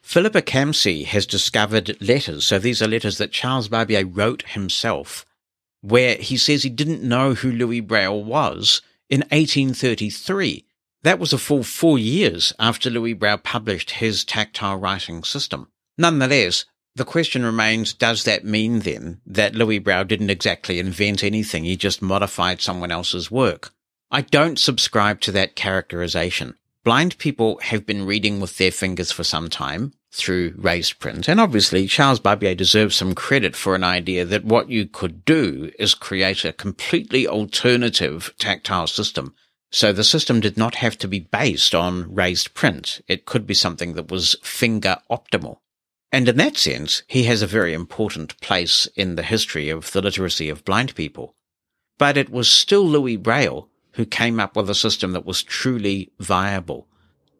Philippa Campsie has discovered letters, so these are letters that Charles Barbier wrote himself, where he says he didn't know who Louis Braille was in 1833. That was a full four years after Louis Braille published his tactile writing system. Nonetheless, the question remains, does that mean then that Louis Braille didn't exactly invent anything? He just modified someone else's work? I don't subscribe to that characterization. Blind people have been reading with their fingers for some time through raised print. And obviously, Charles Barbier deserves some credit for an idea that what you could do is create a completely alternative tactile system So the system did not have to be based on raised print. It could be something that was finger optimal. And in that sense, he has a very important place in the history of the literacy of blind people. But it was still Louis Braille who came up with a system that was truly viable.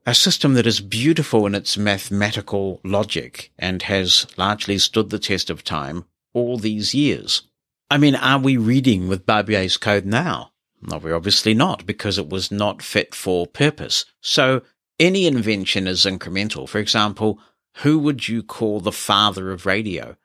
A system that is beautiful in its mathematical logic and has largely stood the test of time all these years. I mean, are we reading with Barbier's code now? No, we're obviously not, because it was not fit for purpose. So any invention is incremental. For example, who would you call the father of radio?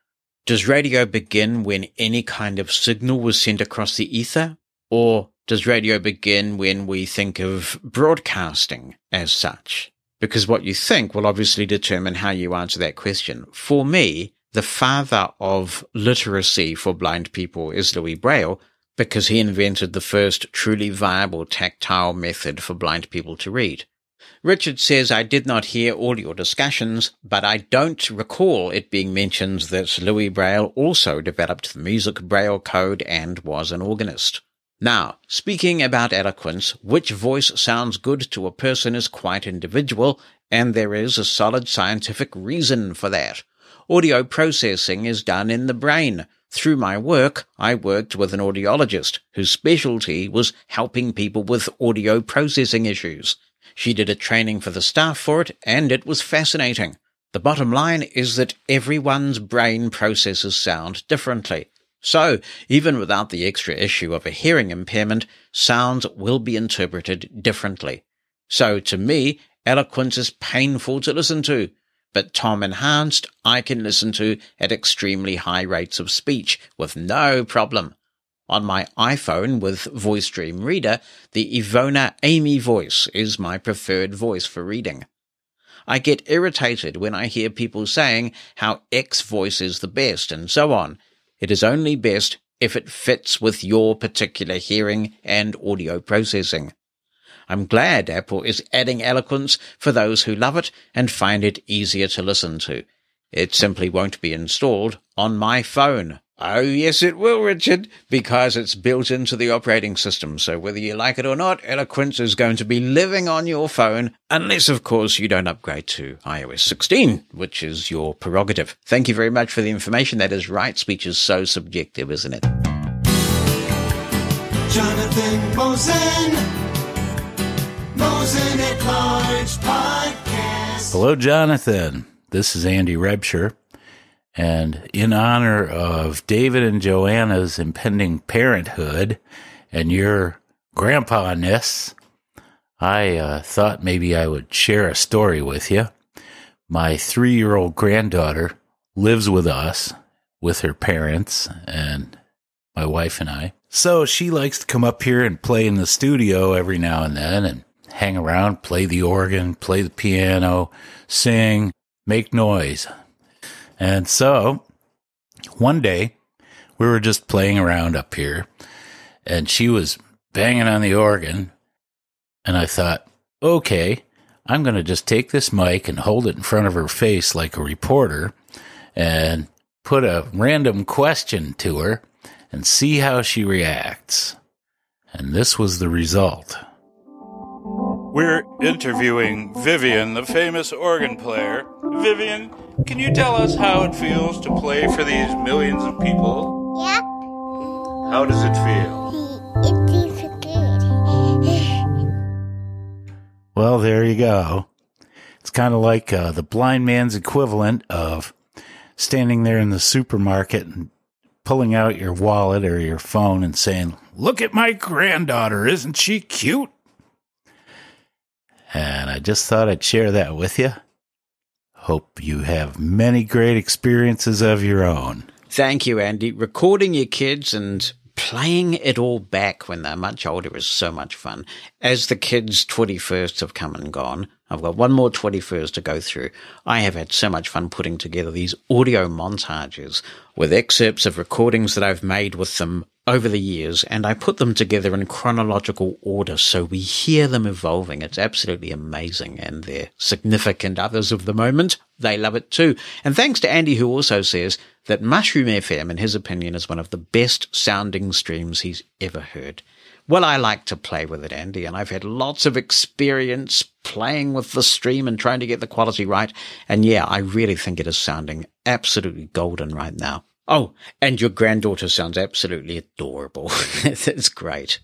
Does radio begin when any kind of signal was sent across the ether? Or does radio begin when we think of broadcasting as such? Because what you think will obviously determine how you answer that question. For me, the father of literacy for blind people is Louis Braille because he invented the first truly viable tactile method for blind people to read. Richard says, I did not hear all your discussions, but I don't recall it being mentioned that Louis Braille also developed the music Braille code and was an organist. Now, speaking about eloquence, which voice sounds good to a person is quite individual, and there is a solid scientific reason for that. Audio processing is done in the brain. Through my work, I worked with an audiologist whose specialty was helping people with audio processing issues. She did a training for the staff for it, and it was fascinating. The bottom line is that everyone's brain processes sound differently. So, even without the extra issue of a hearing impairment, sounds will be interpreted differently. So, to me, eloquence is painful to listen to, but Tom Enhanced I can listen to at extremely high rates of speech with no problem. On my iPhone with Voice Dream Reader, the Ivona Amy voice is my preferred voice for reading. I get irritated when I hear people saying how X voice is the best and so on, it is only best if it fits with your particular hearing and audio processing. I'm glad Apple is adding eloquence for those who love it and find it easier to listen to. It simply won't be installed on my phone. Oh, yes, it will, Richard, because it's built into the operating system. So whether you like it or not, Eloquence is going to be living on your phone, unless, of course, you don't upgrade to iOS 16, which is your prerogative. Thank you very much for the information. That is right. Speech is so subjective, isn't it? Jonathan Mosen. Mosen at Large Podcast. Hello, Jonathan. This is Andy Rebsher. And in honor of David and Joanna's impending parenthood and your grandpa ness, I uh, thought maybe I would share a story with you. My three year old granddaughter lives with us, with her parents, and my wife and I. So she likes to come up here and play in the studio every now and then and hang around, play the organ, play the piano, sing, make noise. And so one day we were just playing around up here and she was banging on the organ. And I thought, okay, I'm going to just take this mic and hold it in front of her face like a reporter and put a random question to her and see how she reacts. And this was the result. We're interviewing Vivian, the famous organ player. Vivian, can you tell us how it feels to play for these millions of people? Yeah, How does it feel? it feels good. Well, there you go. It's kind of like uh, the blind man's equivalent of standing there in the supermarket and pulling out your wallet or your phone and saying, Look at my granddaughter. Isn't she cute? And I just thought I'd share that with you. Hope you have many great experiences of your own. Thank you, Andy. Recording your kids and playing it all back when they're much older is so much fun. As the kids' 21st have come and gone, I've got one more 21st to go through. I have had so much fun putting together these audio montages with excerpts of recordings that I've made with them over the years, and I put them together in chronological order so we hear them evolving. It's absolutely amazing, and they're significant others of the moment. They love it too. And thanks to Andy, who also says that Mushroom FM, in his opinion, is one of the best sounding streams he's ever heard. Well, I like to play with it, Andy, and I've had lots of experience playing with the stream and trying to get the quality right. And yeah, I really think it is sounding absolutely golden right now. Oh, and your granddaughter sounds absolutely adorable. That's great.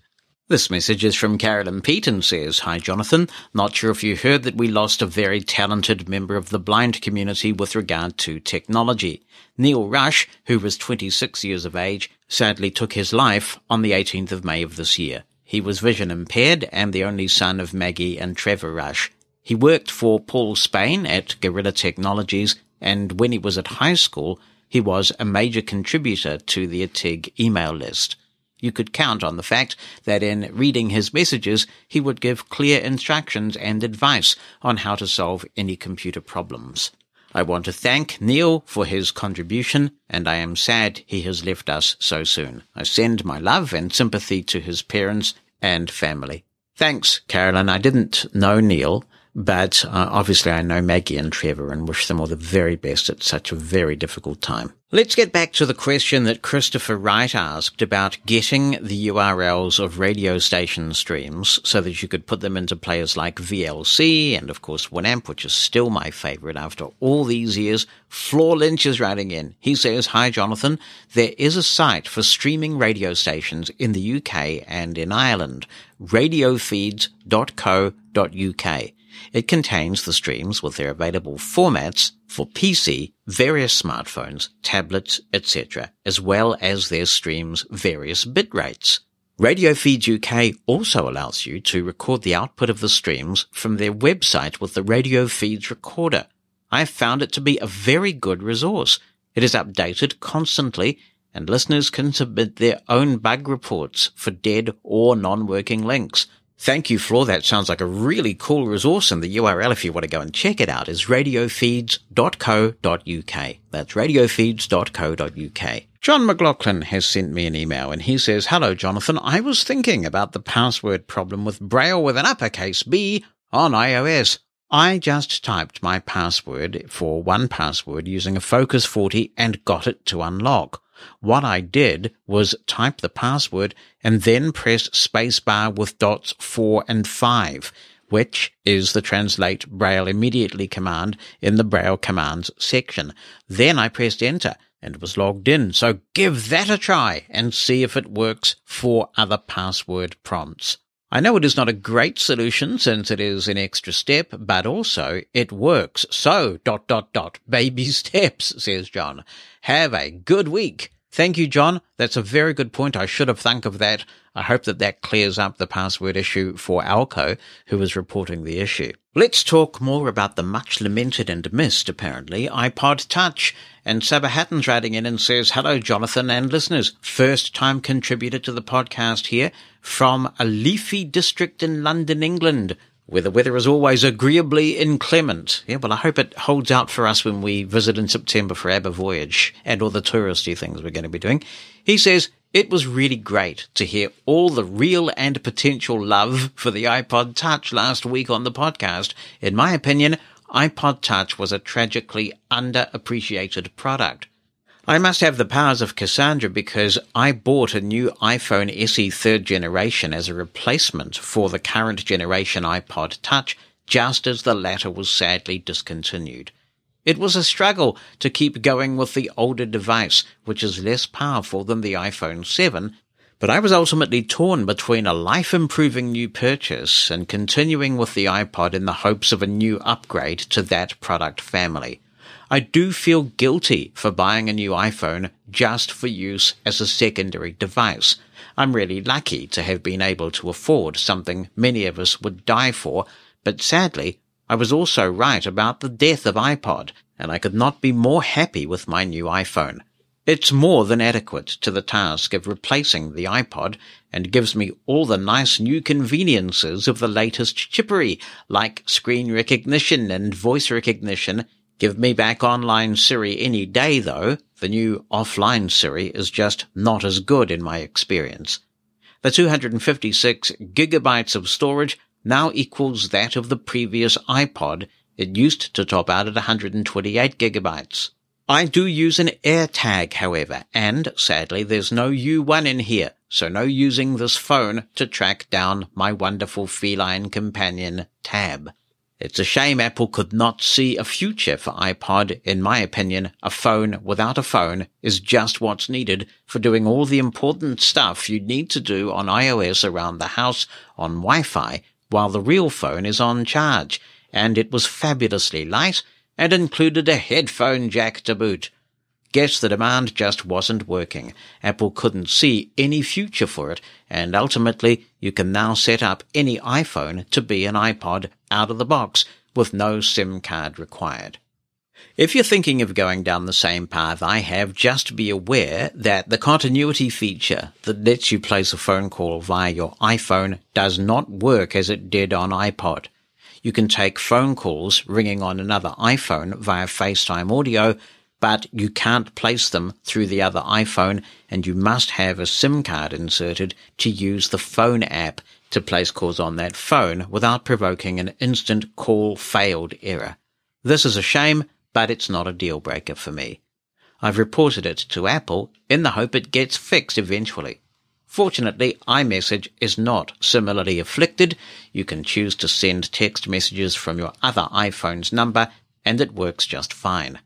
This message is from Carolyn Pete and says, Hi Jonathan, not sure if you heard that we lost a very talented member of the blind community with regard to technology. Neil Rush, who was 26 years of age, sadly took his life on the 18th of May of this year. He was vision impaired and the only son of Maggie and Trevor Rush. He worked for Paul Spain at Gorilla Technologies and when he was at high school, he was a major contributor to the ATIG email list. You could count on the fact that in reading his messages, he would give clear instructions and advice on how to solve any computer problems. I want to thank Neil for his contribution, and I am sad he has left us so soon. I send my love and sympathy to his parents and family. Thanks, Carolyn. I didn't know Neil, but uh, obviously, I know Maggie and Trevor and wish them all the very best at such a very difficult time. Let's get back to the question that Christopher Wright asked about getting the URLs of radio station streams so that you could put them into players like VLC and, of course, Winamp, which is still my favorite after all these years. Flor Lynch is writing in. He says, Hi, Jonathan. There is a site for streaming radio stations in the UK and in Ireland, radiofeeds.co.uk. It contains the streams with their available formats for PC, various smartphones, tablets, etc., as well as their streams' various bit rates. Radio UK also allows you to record the output of the streams from their website with the Radio Feeds recorder. I have found it to be a very good resource. It is updated constantly and listeners can submit their own bug reports for dead or non-working links. Thank you, Flor. That sounds like a really cool resource. And the URL, if you want to go and check it out, is radiofeeds.co.uk. That's radiofeeds.co.uk. John McLaughlin has sent me an email and he says, Hello, Jonathan. I was thinking about the password problem with Braille with an uppercase B on iOS. I just typed my password for 1Password using a Focus 40 and got it to unlock. What I did was type the password and then press spacebar with dots 4 and 5, which is the translate Braille immediately command in the Braille commands section. Then I pressed enter and was logged in. So give that a try and see if it works for other password prompts. I know it is not a great solution since it is an extra step, but also it works. So, dot, dot, dot, baby steps, says John. Have a good week. Thank you, John. That's a very good point. I should have thunk of that. I hope that that clears up the password issue for Alco, who was reporting the issue. Let's talk more about the much lamented and missed, apparently, iPod Touch. And Sabahatton's writing in and says, Hello, Jonathan and listeners. First time contributor to the podcast here from a leafy district in London, England where the weather is always agreeably inclement. Yeah, well, I hope it holds out for us when we visit in September for ABBA Voyage and all the touristy things we're going to be doing. He says, it was really great to hear all the real and potential love for the iPod Touch last week on the podcast. In my opinion, iPod Touch was a tragically underappreciated product. I must have the powers of Cassandra because I bought a new iPhone SE third generation as a replacement for the current generation iPod Touch just as the latter was sadly discontinued. It was a struggle to keep going with the older device, which is less powerful than the iPhone 7, but I was ultimately torn between a life-improving new purchase and continuing with the iPod in the hopes of a new upgrade to that product family. I do feel guilty for buying a new iPhone just for use as a secondary device. I'm really lucky to have been able to afford something many of us would die for, but sadly, I was also right about the death of iPod, and I could not be more happy with my new iPhone. It's more than adequate to the task of replacing the iPod and gives me all the nice new conveniences of the latest chippery, like screen recognition and voice recognition Give me back online Siri any day though. The new offline Siri is just not as good in my experience. The 256 gigabytes of storage now equals that of the previous iPod. It used to top out at 128 gigabytes. I do use an AirTag, however, and sadly there's no U1 in here, so no using this phone to track down my wonderful feline companion, Tab. It's a shame Apple could not see a future for iPod. In my opinion, a phone without a phone is just what's needed for doing all the important stuff you need to do on iOS around the house on Wi-Fi while the real phone is on charge. And it was fabulously light and included a headphone jack to boot. Guess the demand just wasn't working. Apple couldn't see any future for it, and ultimately you can now set up any iPhone to be an iPod out of the box with no SIM card required. If you're thinking of going down the same path I have, just be aware that the continuity feature that lets you place a phone call via your iPhone does not work as it did on iPod. You can take phone calls ringing on another iPhone via FaceTime audio but you can't place them through the other iPhone and you must have a SIM card inserted to use the phone app to place calls on that phone without provoking an instant call failed error. This is a shame, but it's not a deal breaker for me. I've reported it to Apple in the hope it gets fixed eventually. Fortunately, iMessage is not similarly afflicted. You can choose to send text messages from your other iPhone's number and it works just fine.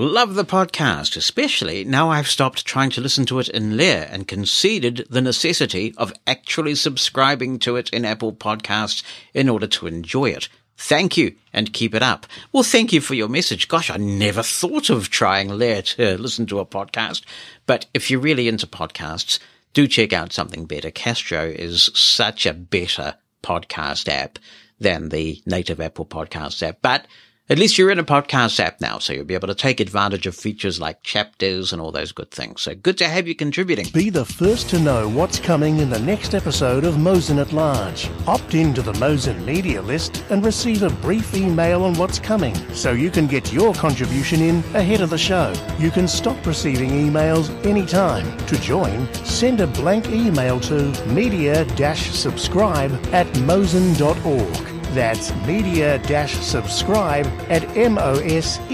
Love the podcast, especially now I've stopped trying to listen to it in Lire and conceded the necessity of actually subscribing to it in Apple Podcasts in order to enjoy it. Thank you and keep it up. Well, thank you for your message. Gosh, I never thought of trying Lire to listen to a podcast. But if you're really into podcasts, do check out something better. Castro is such a better podcast app than the native Apple Podcast app. But at least you're in a podcast app now, so you'll be able to take advantage of features like chapters and all those good things. So good to have you contributing. Be the first to know what's coming in the next episode of Mosen at Large. Opt into the Mosen media list and receive a brief email on what's coming so you can get your contribution in ahead of the show. You can stop receiving emails anytime. To join, send a blank email to media-subscribe at mosen.org. That's media-subscribe at mosen.org.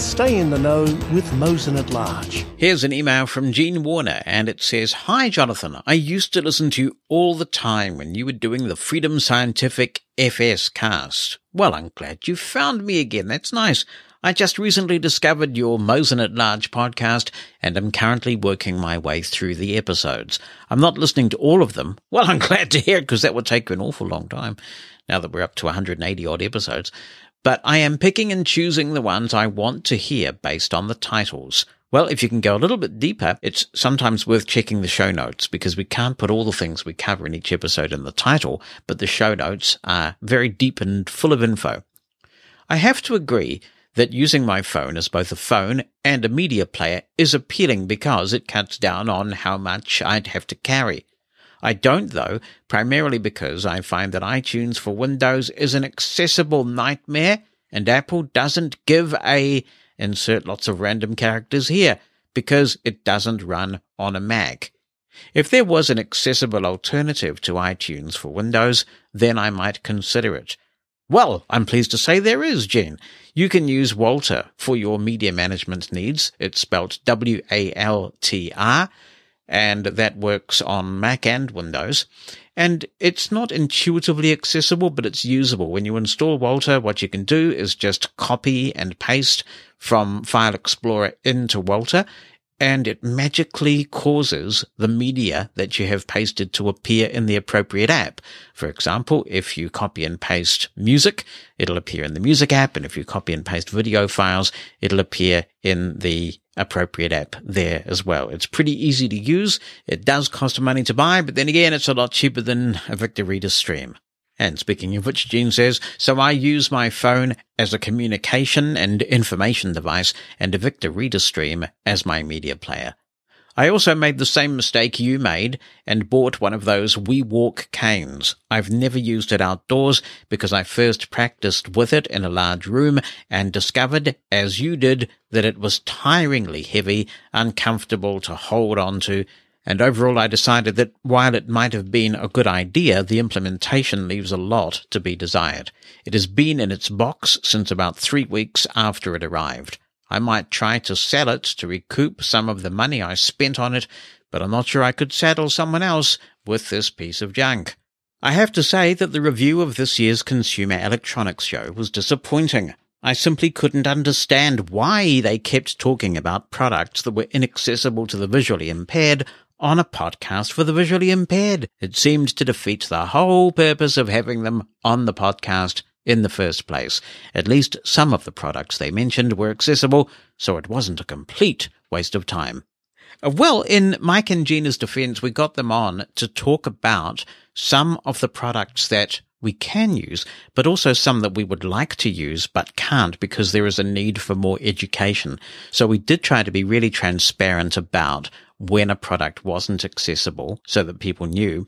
Stay in the know with Mosen at Large. Here's an email from Jean Warner, and it says, Hi, Jonathan. I used to listen to you all the time when you were doing the Freedom Scientific FS cast. Well, I'm glad you found me again. That's nice. I just recently discovered your Mosen at Large podcast and am currently working my way through the episodes. I'm not listening to all of them. Well, I'm glad to hear it because that would take an awful long time now that we're up to 180 odd episodes. But I am picking and choosing the ones I want to hear based on the titles. Well, if you can go a little bit deeper, it's sometimes worth checking the show notes because we can't put all the things we cover in each episode in the title, but the show notes are very deep and full of info. I have to agree that using my phone as both a phone and a media player is appealing because it cuts down on how much I'd have to carry. I don't though, primarily because I find that iTunes for Windows is an accessible nightmare and Apple doesn't give a insert lots of random characters here because it doesn't run on a Mac. If there was an accessible alternative to iTunes for Windows, then I might consider it. Well, I'm pleased to say there is, Jen. You can use Waltr for your media management needs. It's spelled W-A-L-T-R, and that works on Mac and Windows. And it's not intuitively accessible, but it's usable. When you install Waltr, what you can do is just copy and paste from File Explorer into Waltr, and it magically causes the media that you have pasted to appear in the appropriate app. For example, if you copy and paste music, it'll appear in the music app. And if you copy and paste video files, it'll appear in the appropriate app there as well. It's pretty easy to use. It does cost money to buy, but then again, it's a lot cheaper than a Victor Reader stream. And speaking of which, Jean says, so I use my phone as a communication and information device and a Victor Reader stream as my media player. I also made the same mistake you made and bought one of those WeWALK canes. I've never used it outdoors because I first practiced with it in a large room and discovered, as you did, that it was tiringly heavy, uncomfortable to hold on to, and overall I decided that while it might have been a good idea, the implementation leaves a lot to be desired. It has been in its box since about three weeks after it arrived. I might try to sell it to recoup some of the money I spent on it, but I'm not sure I could saddle someone else with this piece of junk. I have to say that the review of this year's Consumer Electronics Show was disappointing. I simply couldn't understand why they kept talking about products that were inaccessible to the visually impaired on a podcast for the visually impaired. It seemed to defeat the whole purpose of having them on the podcast in the first place. At least some of the products they mentioned were accessible, so it wasn't a complete waste of time. Uh, Well, in Mike and Gina's defense, we got them on to talk about some of the products that we can use, but also some that we would like to use but can't because there is a need for more education. So we did try to be really transparent about when a product wasn't accessible so that people knew.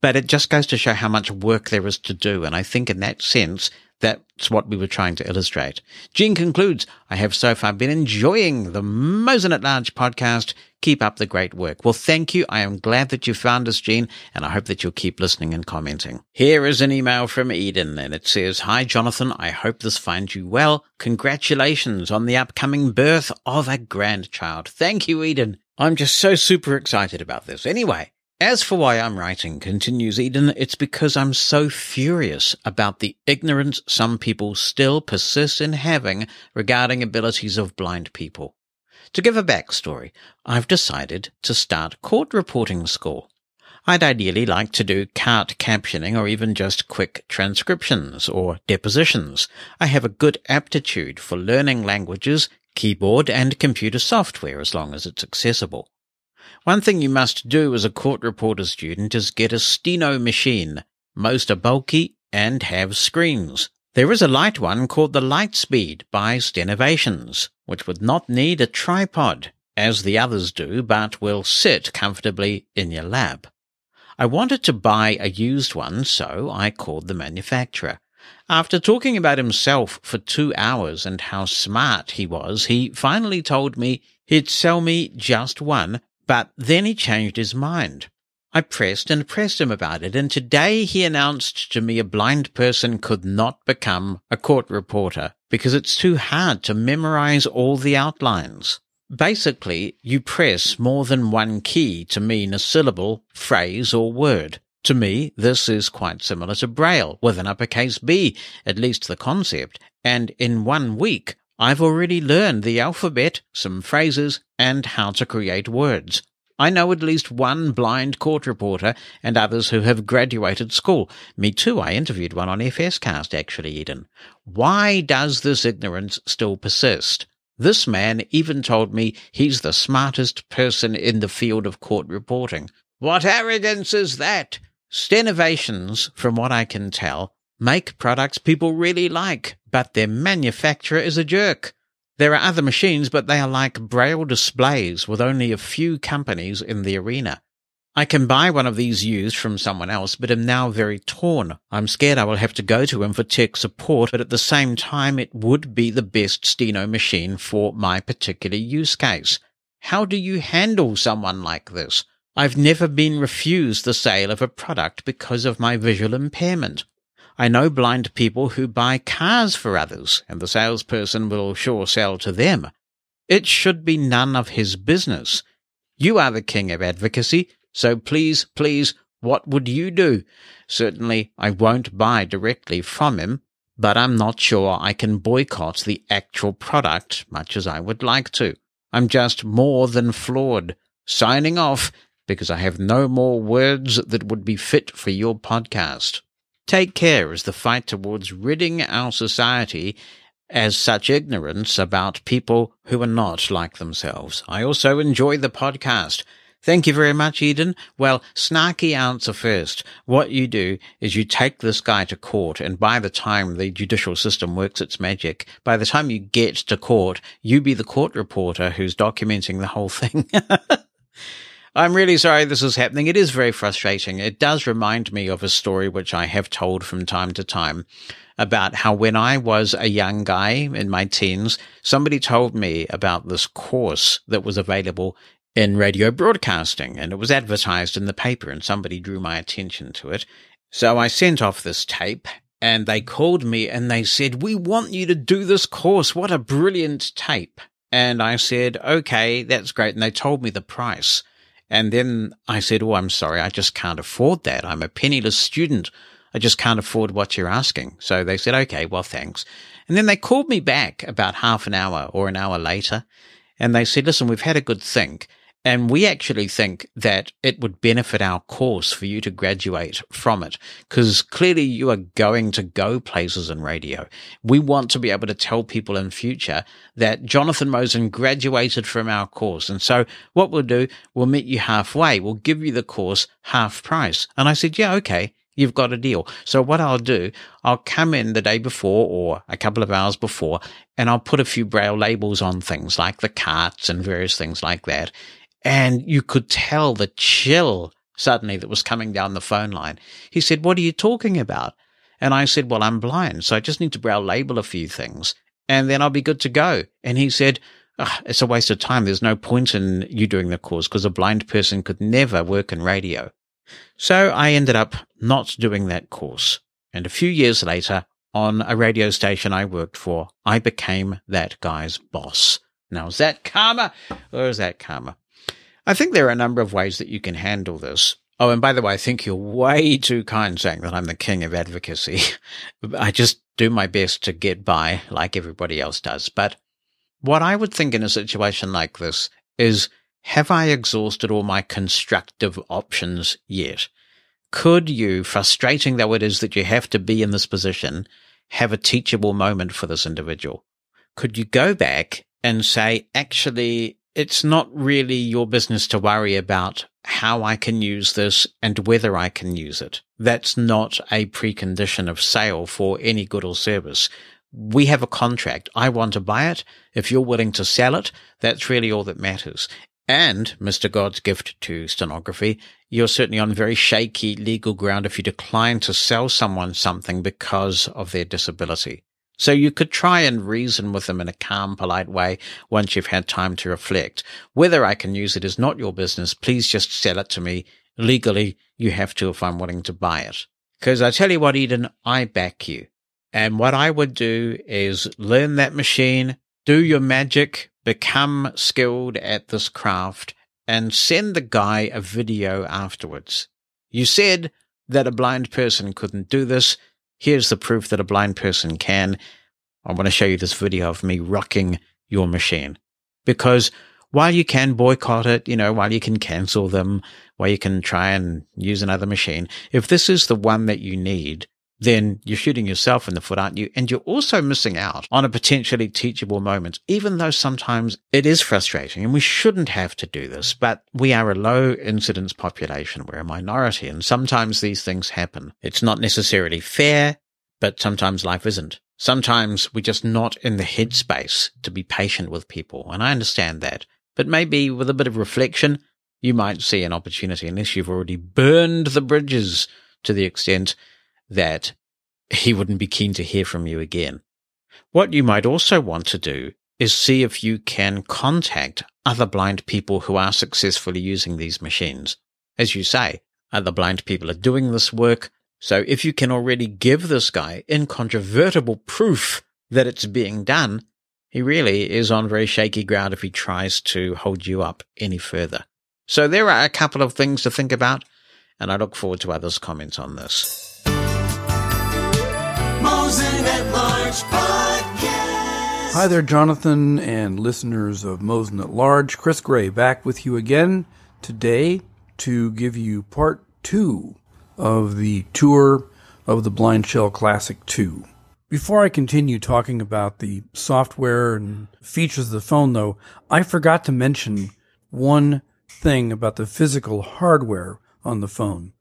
But it just goes to show how much work there is to do. And I think in that sense, that's what we were trying to illustrate. Jean concludes, I have so far been enjoying the Mosen at Large podcast. Keep up the great work. Well, thank you. I am glad that you found us, Jean, and I hope that you'll keep listening and commenting. Here is an email from Eden, and it says, Hi, Jonathan. I hope this finds you well. Congratulations on the upcoming birth of a grandchild. Thank you, Eden. I'm just so super excited about this. Anyway, as for why I'm writing, continues Eden, it's because I'm so furious about the ignorance some people still persist in having regarding abilities of blind people. To give a backstory, I've decided to start court reporting school. I'd ideally like to do CART captioning or even just quick transcriptions or depositions. I have a good aptitude for learning languages, keyboard and computer software as long as it's accessible. One thing you must do as a court reporter student is get a steno machine. Most are bulky and have screens. There is a light one called the Lightspeed by Stenovations, which would not need a tripod, as the others do, but will sit comfortably in your lap. I wanted to buy a used one, so I called the manufacturer. After talking about himself for two hours and how smart he was, he finally told me he'd sell me just one but then he changed his mind. I pressed and pressed him about it, and today he announced to me a blind person could not become a court reporter because it's too hard to memorize all the outlines. Basically, you press more than one key to mean a syllable, phrase, or word. To me, this is quite similar to Braille with an uppercase B, at least the concept, and in one week I've already learned the alphabet, some phrases, and how to create words. I know at least one blind court reporter and others who have graduated school. Me too, I interviewed one on FScast actually, Eden. Why does this ignorance still persist? This man even told me he's the smartest person in the field of court reporting. What arrogance is that? Stenovations, from what I can tell, make products people really like, but their manufacturer is a jerk. There are other machines, but they are like braille displays with only a few companies in the arena. I can buy one of these used from someone else, but am now very torn. I'm scared I will have to go to him for tech support, but at the same time, it would be the best steno machine for my particular use case. How do you handle someone like this? I've never been refused the sale of a product because of my visual impairment. I know blind people who buy cars for others, and the salesperson will sure sell to them. It should be none of his business. You are the king of advocacy, so please, please, what would you do? Certainly, I won't buy directly from him, but I'm not sure I can boycott the actual product much as I would like to. I'm just more than floored. Signing off because I have no more words that would be fit for your podcast. Take care as the fight towards ridding our society as such ignorance about people who are not like themselves. I also enjoy the podcast. Thank you very much, Eden. Well, snarky answer first. What you do is you take this guy to court, and by the time the judicial system works its magic, by the time you get to court, you be the court reporter who's documenting the whole thing. I'm really sorry this is happening. It is very frustrating. It does remind me of a story which I have told from time to time about how when I was a young guy in my teens, somebody told me about this course that was available in radio broadcasting and it was advertised in the paper and somebody drew my attention to it. So I sent off this tape and they called me and they said, we want you to do this course. What a brilliant tape. And I said, okay, that's great. And they told me the price. And then I said, Oh, I'm sorry. I just can't afford that. I'm a penniless student. I just can't afford what you're asking. So they said, okay, well, thanks. And then they called me back about half an hour or an hour later and they said, listen, we've had a good think. And we actually think that it would benefit our course for you to graduate from it because clearly you are going to go places in radio. We want to be able to tell people in future that Jonathan Mosen graduated from our course. And so what we'll do, we'll meet you halfway. We'll give you the course half price. And I said, yeah, okay. You've got a deal. So what I'll do, I'll come in the day before or a couple of hours before and I'll put a few braille labels on things like the carts and various things like that. And you could tell the chill suddenly that was coming down the phone line. He said, what are you talking about? And I said, well, I'm blind. So I just need to brow label a few things and then I'll be good to go. And he said, it's a waste of time. There's no point in you doing the course because a blind person could never work in radio. So I ended up not doing that course. And a few years later, on a radio station I worked for, I became that guy's boss. Now, is that karma or is that karma? I think there are a number of ways that you can handle this. Oh, and by the way, I think you're way too kind saying that I'm the king of advocacy. I just do my best to get by like everybody else does. But what I would think in a situation like this is have I exhausted all my constructive options yet? Could you, frustrating though it is that you have to be in this position, have a teachable moment for this individual? Could you go back and say, actually, it's not really your business to worry about how I can use this and whether I can use it. That's not a precondition of sale for any good or service. We have a contract. I want to buy it. If you're willing to sell it, that's really all that matters. And, Mr. God's gift to stenography, you're certainly on very shaky legal ground if you decline to sell someone something because of their disability. So you could try and reason with them in a calm, polite way once you've had time to reflect. Whether I can use it is not your business. Please just sell it to me. Legally, you have to if I'm willing to buy it. Because I tell you what, Eden, I back you. And what I would do is learn that machine, do your magic, become skilled at this craft and send the guy a video afterwards. You said that a blind person couldn't do this. Here's the proof that a blind person can. I want to show you this video of me rocking your machine because while you can boycott it, you know, while you can cancel them, while you can try and use another machine, if this is the one that you need, then you're shooting yourself in the foot, aren't you? And you're also missing out on a potentially teachable moment, even though sometimes it is frustrating and we shouldn't have to do this, but we are a low incidence population. We're a minority and sometimes these things happen. It's not necessarily fair, but sometimes life isn't. Sometimes we're just not in the headspace to be patient with people. And I understand that, but maybe with a bit of reflection, you might see an opportunity unless you've already burned the bridges to the extent that he wouldn't be keen to hear from you again. What you might also want to do is see if you can contact other blind people who are successfully using these machines. As you say, other blind people are doing this work. So if you can already give this guy incontrovertible proof that it's being done, he really is on very shaky ground if he tries to hold you up any further. So there are a couple of things to think about, and I look forward to others' comments on this. Mosen at Large Podcast. Hi there, Jonathan and listeners of Mosen at Large. Chris Gray back with you again today to give you part two of the tour of the BlindShell Classic 2. Before I continue talking about the software and features of the phone, though, I forgot to mention one thing about the physical hardware on the phone.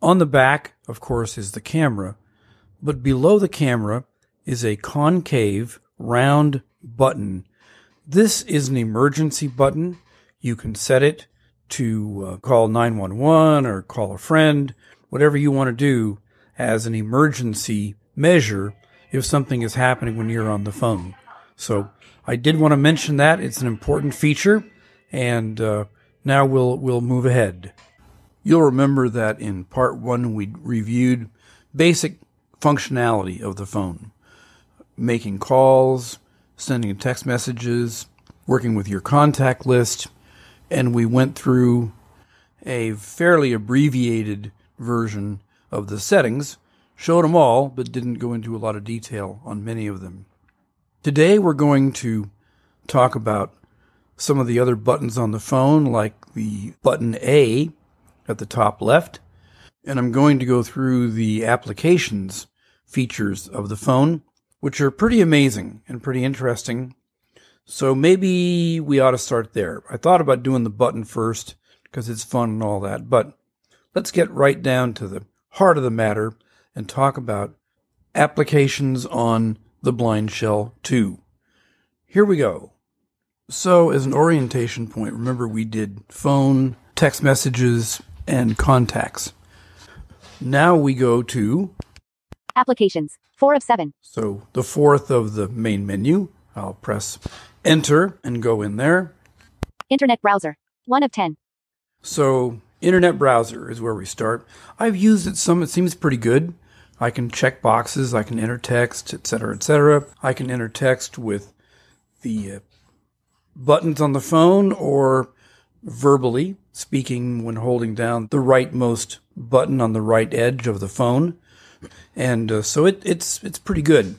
On the back, of course, is the camera, but below the camera is a concave round button. This is an emergency button. You can set it to uh, call 911 or call a friend, whatever you want to do as an emergency measure if something is happening when you're on the phone. So I did want to mention that it's an important feature, and uh, now we'll we'll move ahead. You'll remember that in part one we reviewed basic functionality of the phone making calls, sending text messages, working with your contact list, and we went through a fairly abbreviated version of the settings, showed them all, but didn't go into a lot of detail on many of them. Today we're going to talk about some of the other buttons on the phone, like the button A at the top left, and I'm going to go through the applications features of the phone, which are pretty amazing and pretty interesting. So maybe we ought to start there. I thought about doing the button first because it's fun and all that, but let's get right down to the heart of the matter and talk about applications on the BlindShell 2. Here we go. So, as an orientation point, remember we did phone, text messages, and contacts. Now we go to, Applications. 4 of 7. so the fourth of the main menu. I'll press enter and go in there. Internet browser. 1 of 10. So, internet browser is where we start. I've used it some, it seems pretty good. I can check boxes, I can enter text, etc., etc. I can enter text with the uh, buttons on the phone or verbally speaking when holding down the rightmost button on the right edge of the phone. And uh, so it, it's it's pretty good.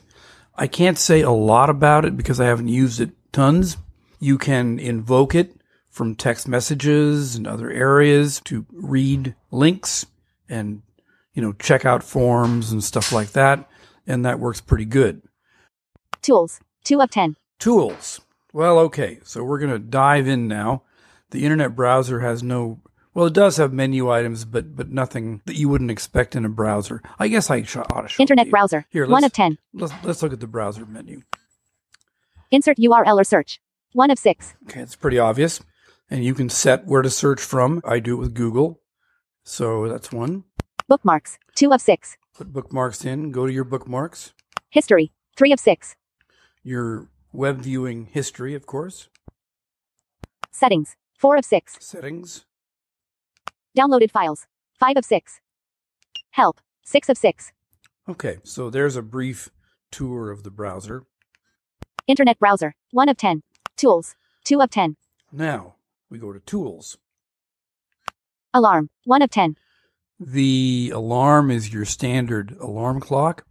I can't say a lot about it because I haven't used it tons. You can invoke it from text messages and other areas to read links and you know check out forms and stuff like that and that works pretty good. Tools. 2 of 10. Tools. Well, okay. So we're going to dive in now. The internet browser has no well, it does have menu items, but but nothing that you wouldn't expect in a browser. I guess I sh- ought to show Internet you. browser. Here, 1 of 10. Let's let's look at the browser menu. Insert URL or search. 1 of 6. Okay, it's pretty obvious. And you can set where to search from. I do it with Google. So that's one. Bookmarks. 2 of 6. Put bookmarks in, go to your bookmarks, History. 3 of 6. your web viewing history, of course, Settings. 4 of 6. settings, Downloaded files. 5 of 6. Help. 6 of 6. Okay, so there's a brief tour of the browser. Internet browser. 1 of 10. Tools. 2 of 10. Now we go to tools. Alarm. 1 of 10. The alarm is your standard alarm clock.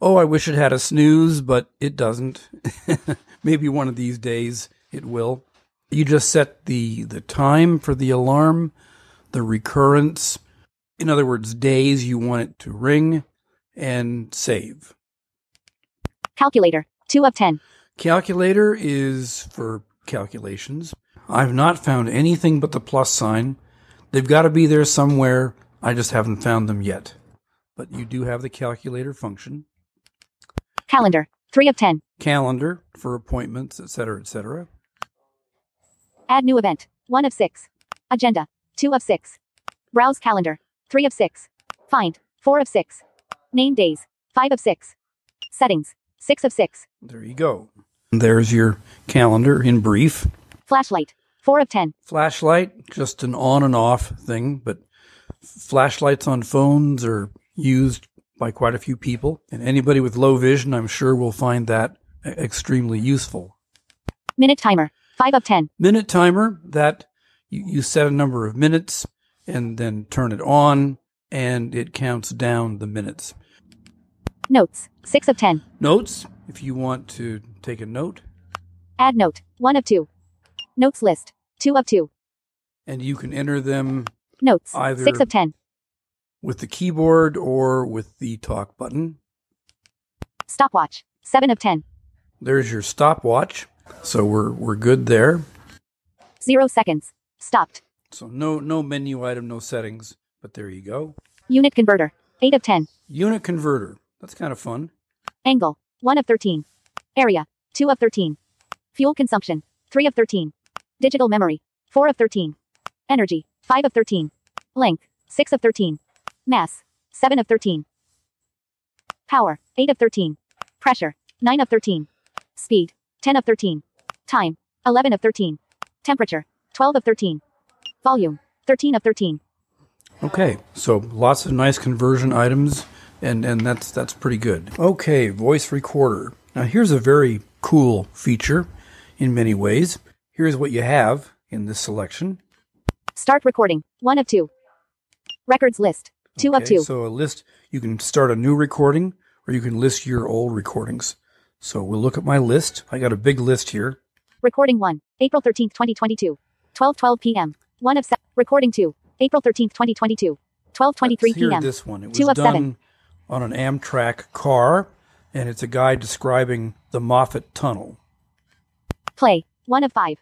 Oh, I wish it had a snooze, but it doesn't. Maybe one of these days it will. You just set the, the time for the alarm, the recurrence, in other words, days you want it to ring, and save. Calculator. 2 of 10. Calculator is for calculations. I've not found anything but the plus sign. They've got to be there somewhere. I just haven't found them yet. But you do have the calculator function. Calendar. 3 of 10. Calendar for appointments, etc., etc. Add new event. 1 of 6. Agenda. 2 of 6. Browse calendar. 3 of 6. Find. 4 of 6. Name days. 5 of 6. Settings. 6 of 6. There you go. There's your calendar in brief. Flashlight. 4 of 10. Flashlight, just an on and off thing, but flashlights on phones are used by quite a few people. And anybody with low vision, I'm sure, will find that extremely useful. Minute timer. 5 of 10. Minute timer, that you, you set a number of minutes and then turn it on and it counts down the minutes. Notes. 6 of 10. Notes, if you want to take a note, Add note. 1 of 2. Notes list. 2 of 2. and you can enter them Notes. Either- 6 of 10. with the keyboard or with the talk button. Stopwatch. 7 of 10. There's your stopwatch. So we're we're good there. 0 seconds. Stopped. So no no menu item, no settings, but there you go. Unit converter. 8 of 10. Unit converter. That's kind of fun. Angle. 1 of 13. Area. 2 of 13. Fuel consumption. 3 of 13. Digital memory. 4 of 13. Energy. 5 of 13. Length. 6 of 13. Mass. 7 of 13. Power. 8 of 13. Pressure. 9 of 13. Speed. 10 of 13. Time. 11 of 13. Temperature. 12 of 13. Volume. 13 of 13. Okay, so lots of nice conversion items, and and that's that's pretty good. Okay, voice recorder. Now here's a very cool feature, in many ways. Here's what you have in this selection. Start recording. 1 of 2. Records list. 2 of 2. So a list, you can start a new recording or you can list your old recordings. So we'll look at my list. I got a big list here. Recording 1. April 13th, 2022. 12:12 p.m. 1 of 7. Recording 2. April 13th, 2022. 12:23 Let's p.m. this one. It was Two of done seven. on an Amtrak car, and it's a guy describing the Moffat Tunnel. Play. 1 of 5.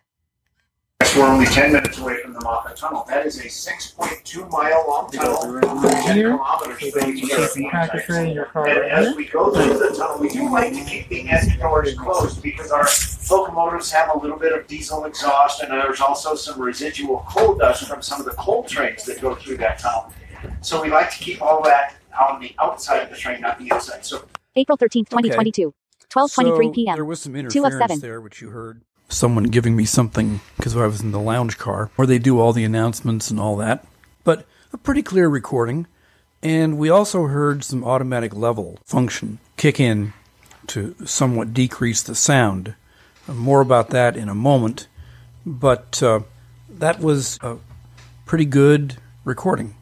We're only 10 minutes away from the Moffat Tunnel. That is a 6.2 mile long tunnel. 10 Here. kilometers So from you other. keep in your car And right as we go through the tunnel, we do like to keep the end doors closed because our locomotives have a little bit of diesel exhaust and there's also some residual coal dust from some of the coal trains that go through that tunnel. So we like to keep all that on the outside of the train, not the inside. So April 13th, 2022. 12:23 So p.m. There was some Two of interference seven. there, which you heard. Someone giving me something because I was in the lounge car where they do all the announcements and all that. But a pretty clear recording. And we also heard some automatic level function kick in to somewhat decrease the sound. More about that in a moment. But uh, that was a pretty good recording.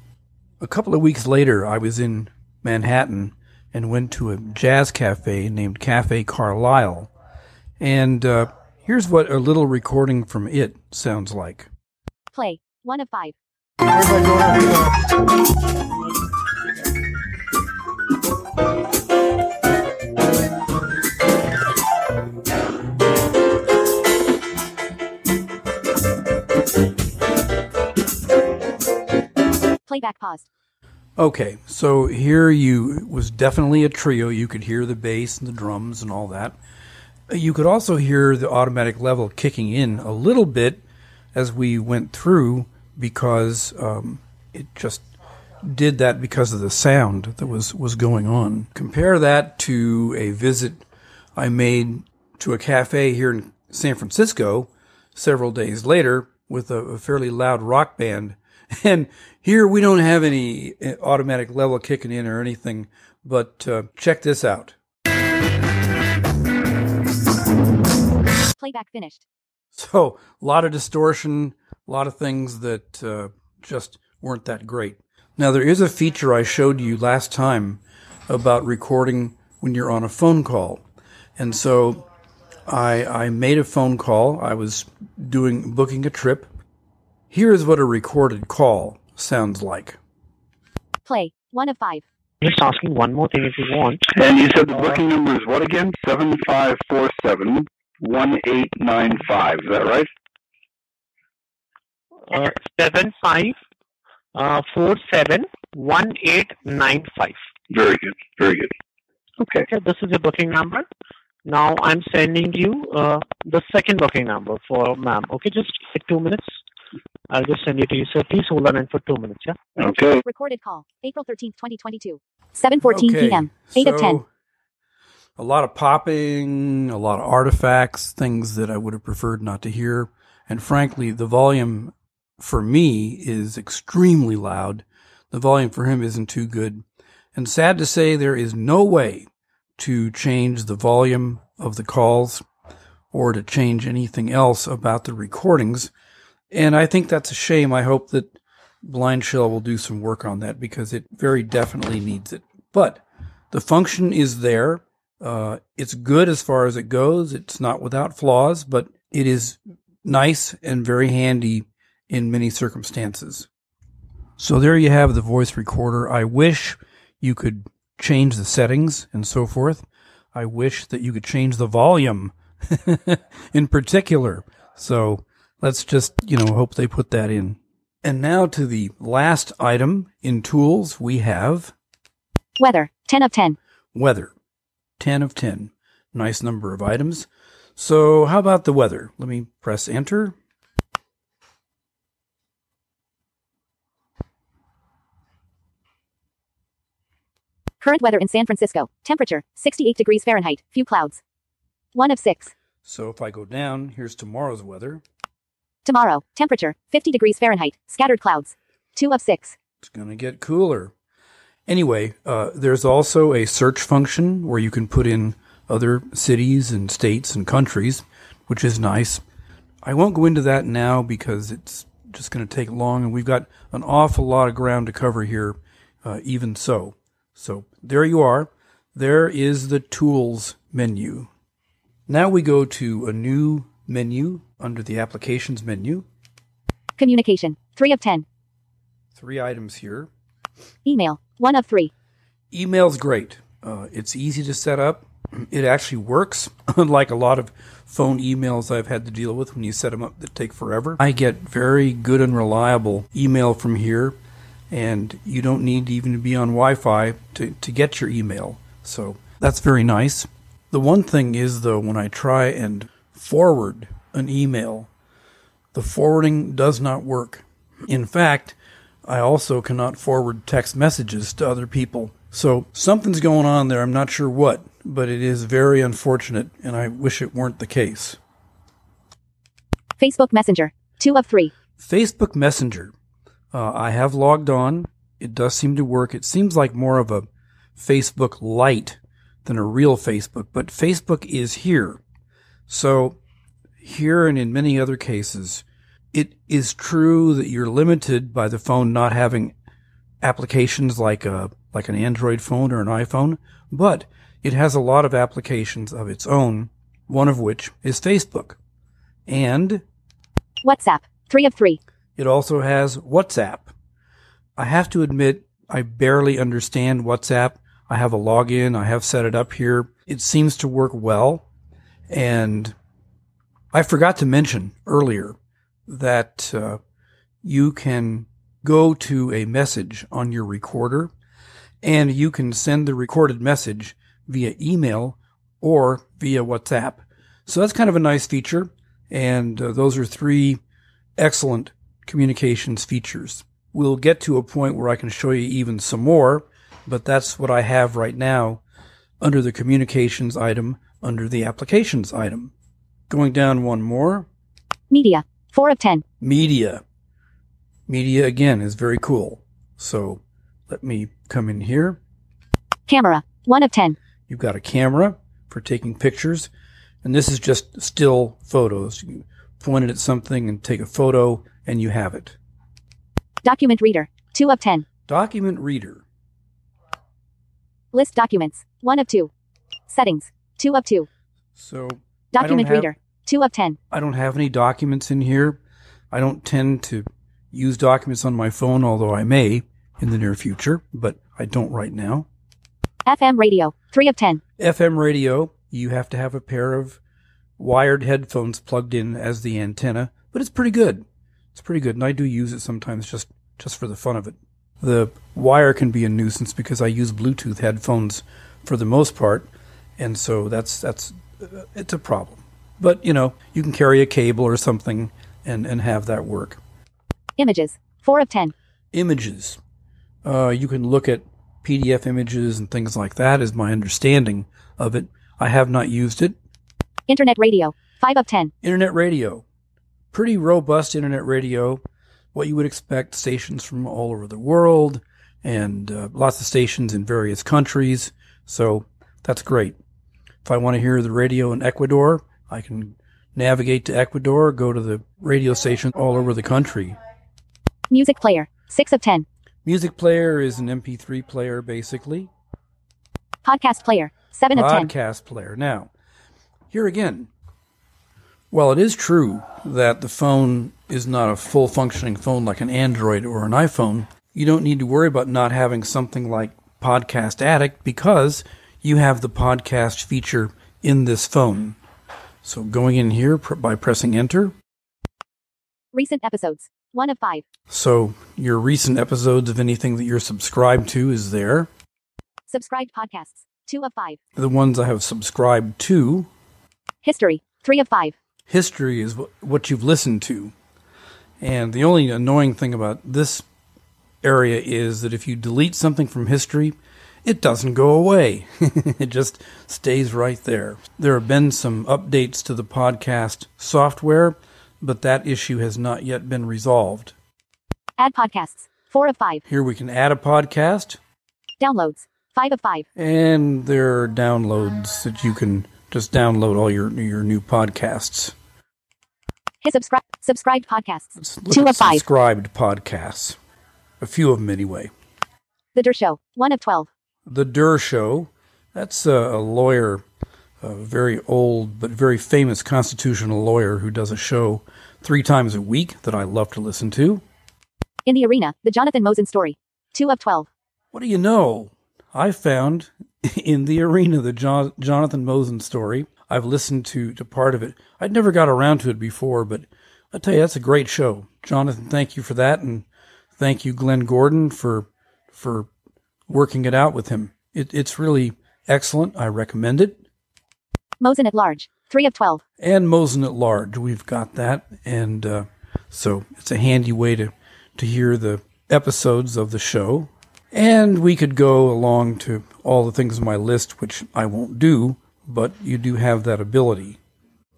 A couple of weeks later, I was in Manhattan and went to a jazz cafe named Cafe Carlyle. And uh, here's what a little recording from it sounds like. Play. 1 of 5. Playback paused. Okay, so here you was definitely a trio. You could hear the bass and the drums and all that. You could also hear the automatic level kicking in a little bit as we went through because um, it just did that because of the sound that was was going on. Compare that to a visit I made to a cafe here in San Francisco several days later with a, a fairly loud rock band. And here we don't have any uh, automatic level kicking in or anything, but uh, check this out. Playback finished. So a lot of distortion, a lot of things that uh, just weren't that great. Now there is a feature I showed you last time about recording when you're on a phone call, and so I I made a phone call. I was doing booking a trip. Here is what a recorded call sounds like. Play. 1 of 5. Just asking one more thing if you want. And you said the booking number is what again? Seven five four seven one eight nine five. Is that right? Uh, seven five uh, four seven one eight nine five. Very good. Very good. Okay. Okay, this is your booking number. Now I'm sending you uh, the second booking number for ma'am. Okay, just take two minutes. I'll just send it to you. So please hold on in for two minutes. Yeah. Okay. Recorded call. April 13th, 2022. 7:14 Okay, p.m. 8 of 10. A lot of popping, a lot of artifacts, things that I would have preferred not to hear. And frankly, the volume for me is extremely loud. The volume for him isn't too good. And sad to say, there is no way to change the volume of the calls or to change anything else about the recordings. And I think that's a shame. I hope that BlindShell will do some work on that because it very definitely needs it. But the function is there. Uh, it's good as far as it goes. It's not without flaws, but it is nice and very handy in many circumstances. So there you have the voice recorder. I wish you could change the settings and so forth. I wish that you could change the volume in particular. So let's just, you know, hope they put that in. And now to the last item in tools we have Weather. 10 of 10. weather. 10 of 10. Nice number of items. So how about the weather? Let me press enter. Current weather in San Francisco. Temperature 68 degrees Fahrenheit. Few clouds. 1 of 6. So if I go down, here's tomorrow's weather. Tomorrow. Temperature 50 degrees Fahrenheit. Scattered clouds. 2 of 6. It's going to get cooler. Anyway, uh, there's also a search function where you can put in other cities and states and countries, which is nice. I won't go into that now because it's just going to take long, and we've got an awful lot of ground to cover here, uh, even so. So there you are. There is the tools menu. Now we go to a new menu under the applications menu. Communication. 3 of 10. Three items here. Email. 1 of 3. Email's great. Uh, it's easy to set up. It actually works, unlike a lot of phone emails I've had to deal with when you set them up that take forever. I get very good and reliable email from here, and you don't need even to be on Wi Fi to, to get your email. So that's very nice. The one thing is, though, when I try and forward an email, the forwarding does not work. In fact, I also cannot forward text messages to other people. So something's going on there. I'm not sure what, but it is very unfortunate, and I wish it weren't the case. Facebook Messenger. 2 of 3. Facebook Messenger. Uh, I have logged on. It does seem to work. It seems like more of a Facebook Lite than a real Facebook, but Facebook is here. So, here and in many other cases, it is true that you're limited by the phone not having applications like a like an Android phone or an iPhone, but it has a lot of applications of its own, one of which is Facebook. And WhatsApp. 3 of 3. it also has WhatsApp. I have to admit, I barely understand WhatsApp. I have a login. I have set it up here. It seems to work well. And I forgot to mention earlier that uh, you can go to a message on your recorder and you can send the recorded message via email or via WhatsApp. So that's kind of a nice feature. And uh, those are three excellent communications features. We'll get to a point where I can show you even some more, but that's what I have right now under the communications item under the applications item. Going down one more, Media. 4 of 10. media. Media again is very cool. So let me come in here. Camera. 1 of 10. You've got a camera for taking pictures, and this is just still photos. You point it at something and take a photo, and you have it. Document Reader. 2 of 10. Document reader. List documents. 1 of 2. Settings. 2 of 2. So Document have- Reader. 2 of 10. I don't have any documents in here. I don't tend to use documents on my phone, although I may in the near future, but I don't right now. FM Radio. 3 of 10. FM radio, you have to have a pair of wired headphones plugged in as the antenna, but it's pretty good. It's pretty good, and I do use it sometimes just just for the fun of it. The wire can be a nuisance because I use Bluetooth headphones for the most part, and so that's that's uh, it's a problem. But you know, you can carry a cable or something and and have that work. Images. 4 of 10. Images, uh, you can look at PDF images and things like that. Is my understanding of it. I have not used it. Internet Radio. 5 of 10. Internet radio. Pretty robust internet radio. What you would expect stations from all over the world and uh, lots of stations in various countries. So that's great. If I want to hear the radio in Ecuador, I can navigate to Ecuador, go to the radio station all over the country. Music Player. 6 of 10. Music player is an MP3 player, basically. Podcast Player. 7 of 10. podcast player. Now, here again, while it is true that the phone is not a full functioning phone like an Android or an iPhone, you don't need to worry about not having something like Podcast Addict because you have the podcast feature in this phone. So going in here pr- by pressing enter, Recent episodes. 1 of 5. so your recent episodes of anything that you're subscribed to is there. Subscribed podcasts. 2 of 5. The ones I have subscribed to History. 3 of 5. history is wh- what you've listened to. And the only annoying thing about this area is that if you delete something from history, it doesn't go away. it just stays right there. There have been some updates to the podcast software, but that issue has not yet been resolved. Add podcasts. 4 of 5. Here we can add a podcast, Downloads. 5 of 5. and there are downloads that you can just download all your your new podcasts. His subscribe subscribed podcasts. Two of five. subscribed podcasts. A few of them anyway. The Dershow. One of twelve. The Dershow. That's a, lawyer, a very old but very famous constitutional lawyer who does a show three times a week that I love to listen to. In the arena. The Jonathan Mosen story. Two of twelve. What do you know? I found in the arena the John, Jonathan Mosen story. I've listened to, to part of it. I'd never got around to it before, but I tell you, that's a great show. Jonathan, thank you for that, and thank you, Glenn Gordon, for for working it out with him. It, it's really excellent. I recommend it. Mosen at large. Three of twelve. And Mosen at large, we've got that, and uh, so it's a handy way to to hear the episodes of the show. And we could go along to all the things on my list, which I won't do, but you do have that ability.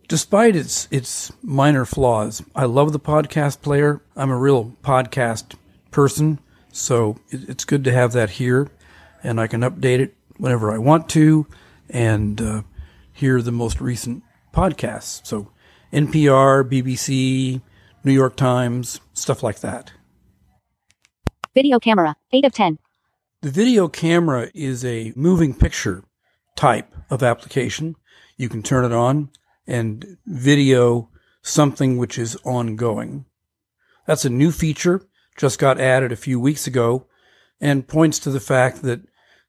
Despite its its minor flaws, I love the podcast player. I'm a real podcast person, so it's good to have that here, and I can update it whenever I want to, and uh, hear the most recent podcasts. So NPR, BBC, New York Times, stuff like that. Video camera. Eight of ten. The video camera is a moving picture type of application. You can turn it on and video something which is ongoing. That's a new feature, just got added a few weeks ago, and points to the fact that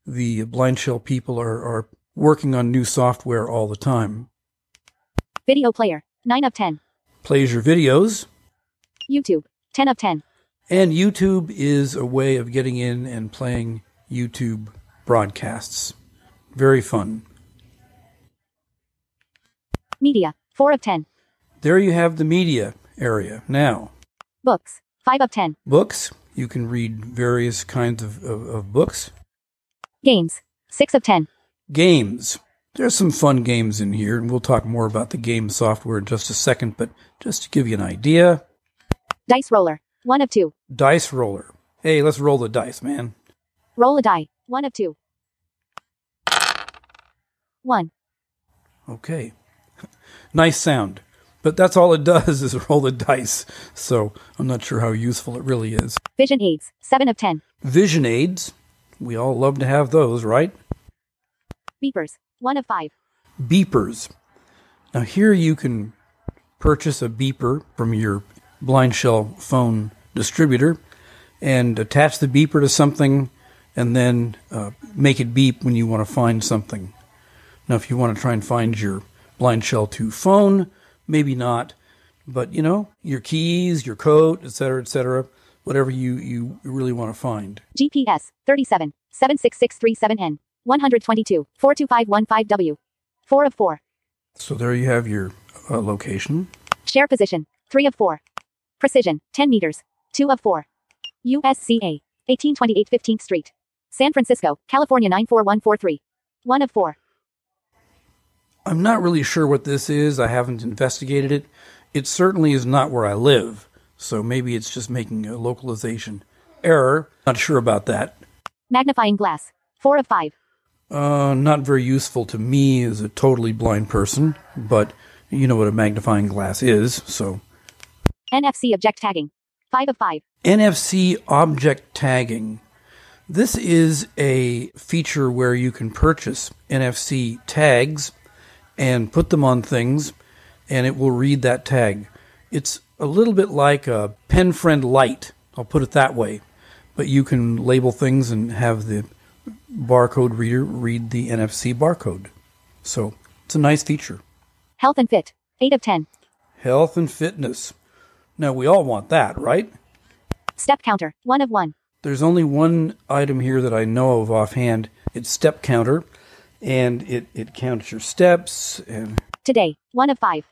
the BlindShell people are, are working on new software all the time. Video player. Nine of ten. Plays your videos, YouTube. Ten of ten. and YouTube is a way of getting in and playing YouTube broadcasts. Very fun. Media. Four of ten. There you have the media area. Now, Books. Five of ten. books. You can read various kinds of, of, of books. Games. Six of ten. Games. There's some fun games in here, and we'll talk more about the game software in just a second, but just to give you an idea, Dice roller. One of two. dice roller. Hey, let's roll the dice, man. Roll a die. One of two. One. Okay. nice sound. But that's all it does is roll the dice. So I'm not sure how useful it really is. Vision aids. Seven of ten. Vision aids. We all love to have those, right? Beepers. One of five. Beepers. Now, here you can purchase a beeper from your BlindShell phone distributor and attach the beeper to something and then uh, make it beep when you want to find something. Now, if you want to try and find your BlindShell 2 phone, maybe not, but you know, your keys, your coat, etc., etc., whatever you, you really want to find. GPS. 37. 76637N. 122. 42515W. Four of four. So there you have your uh, location. Share position. Three of four. Precision. 10 meters. Two of four. USCA. 1828 15th Street. San Francisco, California 94143. One of four. I'm not really sure what this is. I haven't investigated it. It certainly is not where I live, so maybe it's just making a localization error. Not sure about that. Magnifying glass. Four of five. Uh, not very useful to me as a totally blind person, but you know what a magnifying glass is, so. NFC object tagging. Five of five. NFC object tagging. This is a feature where you can purchase NFC tags and put them on things, and it will read that tag. It's a little bit like a PenFriend light, I'll put it that way, but you can label things and have the barcode reader read the NFC barcode. So it's a nice feature. Health and fit. Eight of ten. Health and fitness. Now, we all want that, right? Step counter. One of one. There's only one item here that I know of offhand. It's step counter, and it, it counts your steps. And Today. One of five.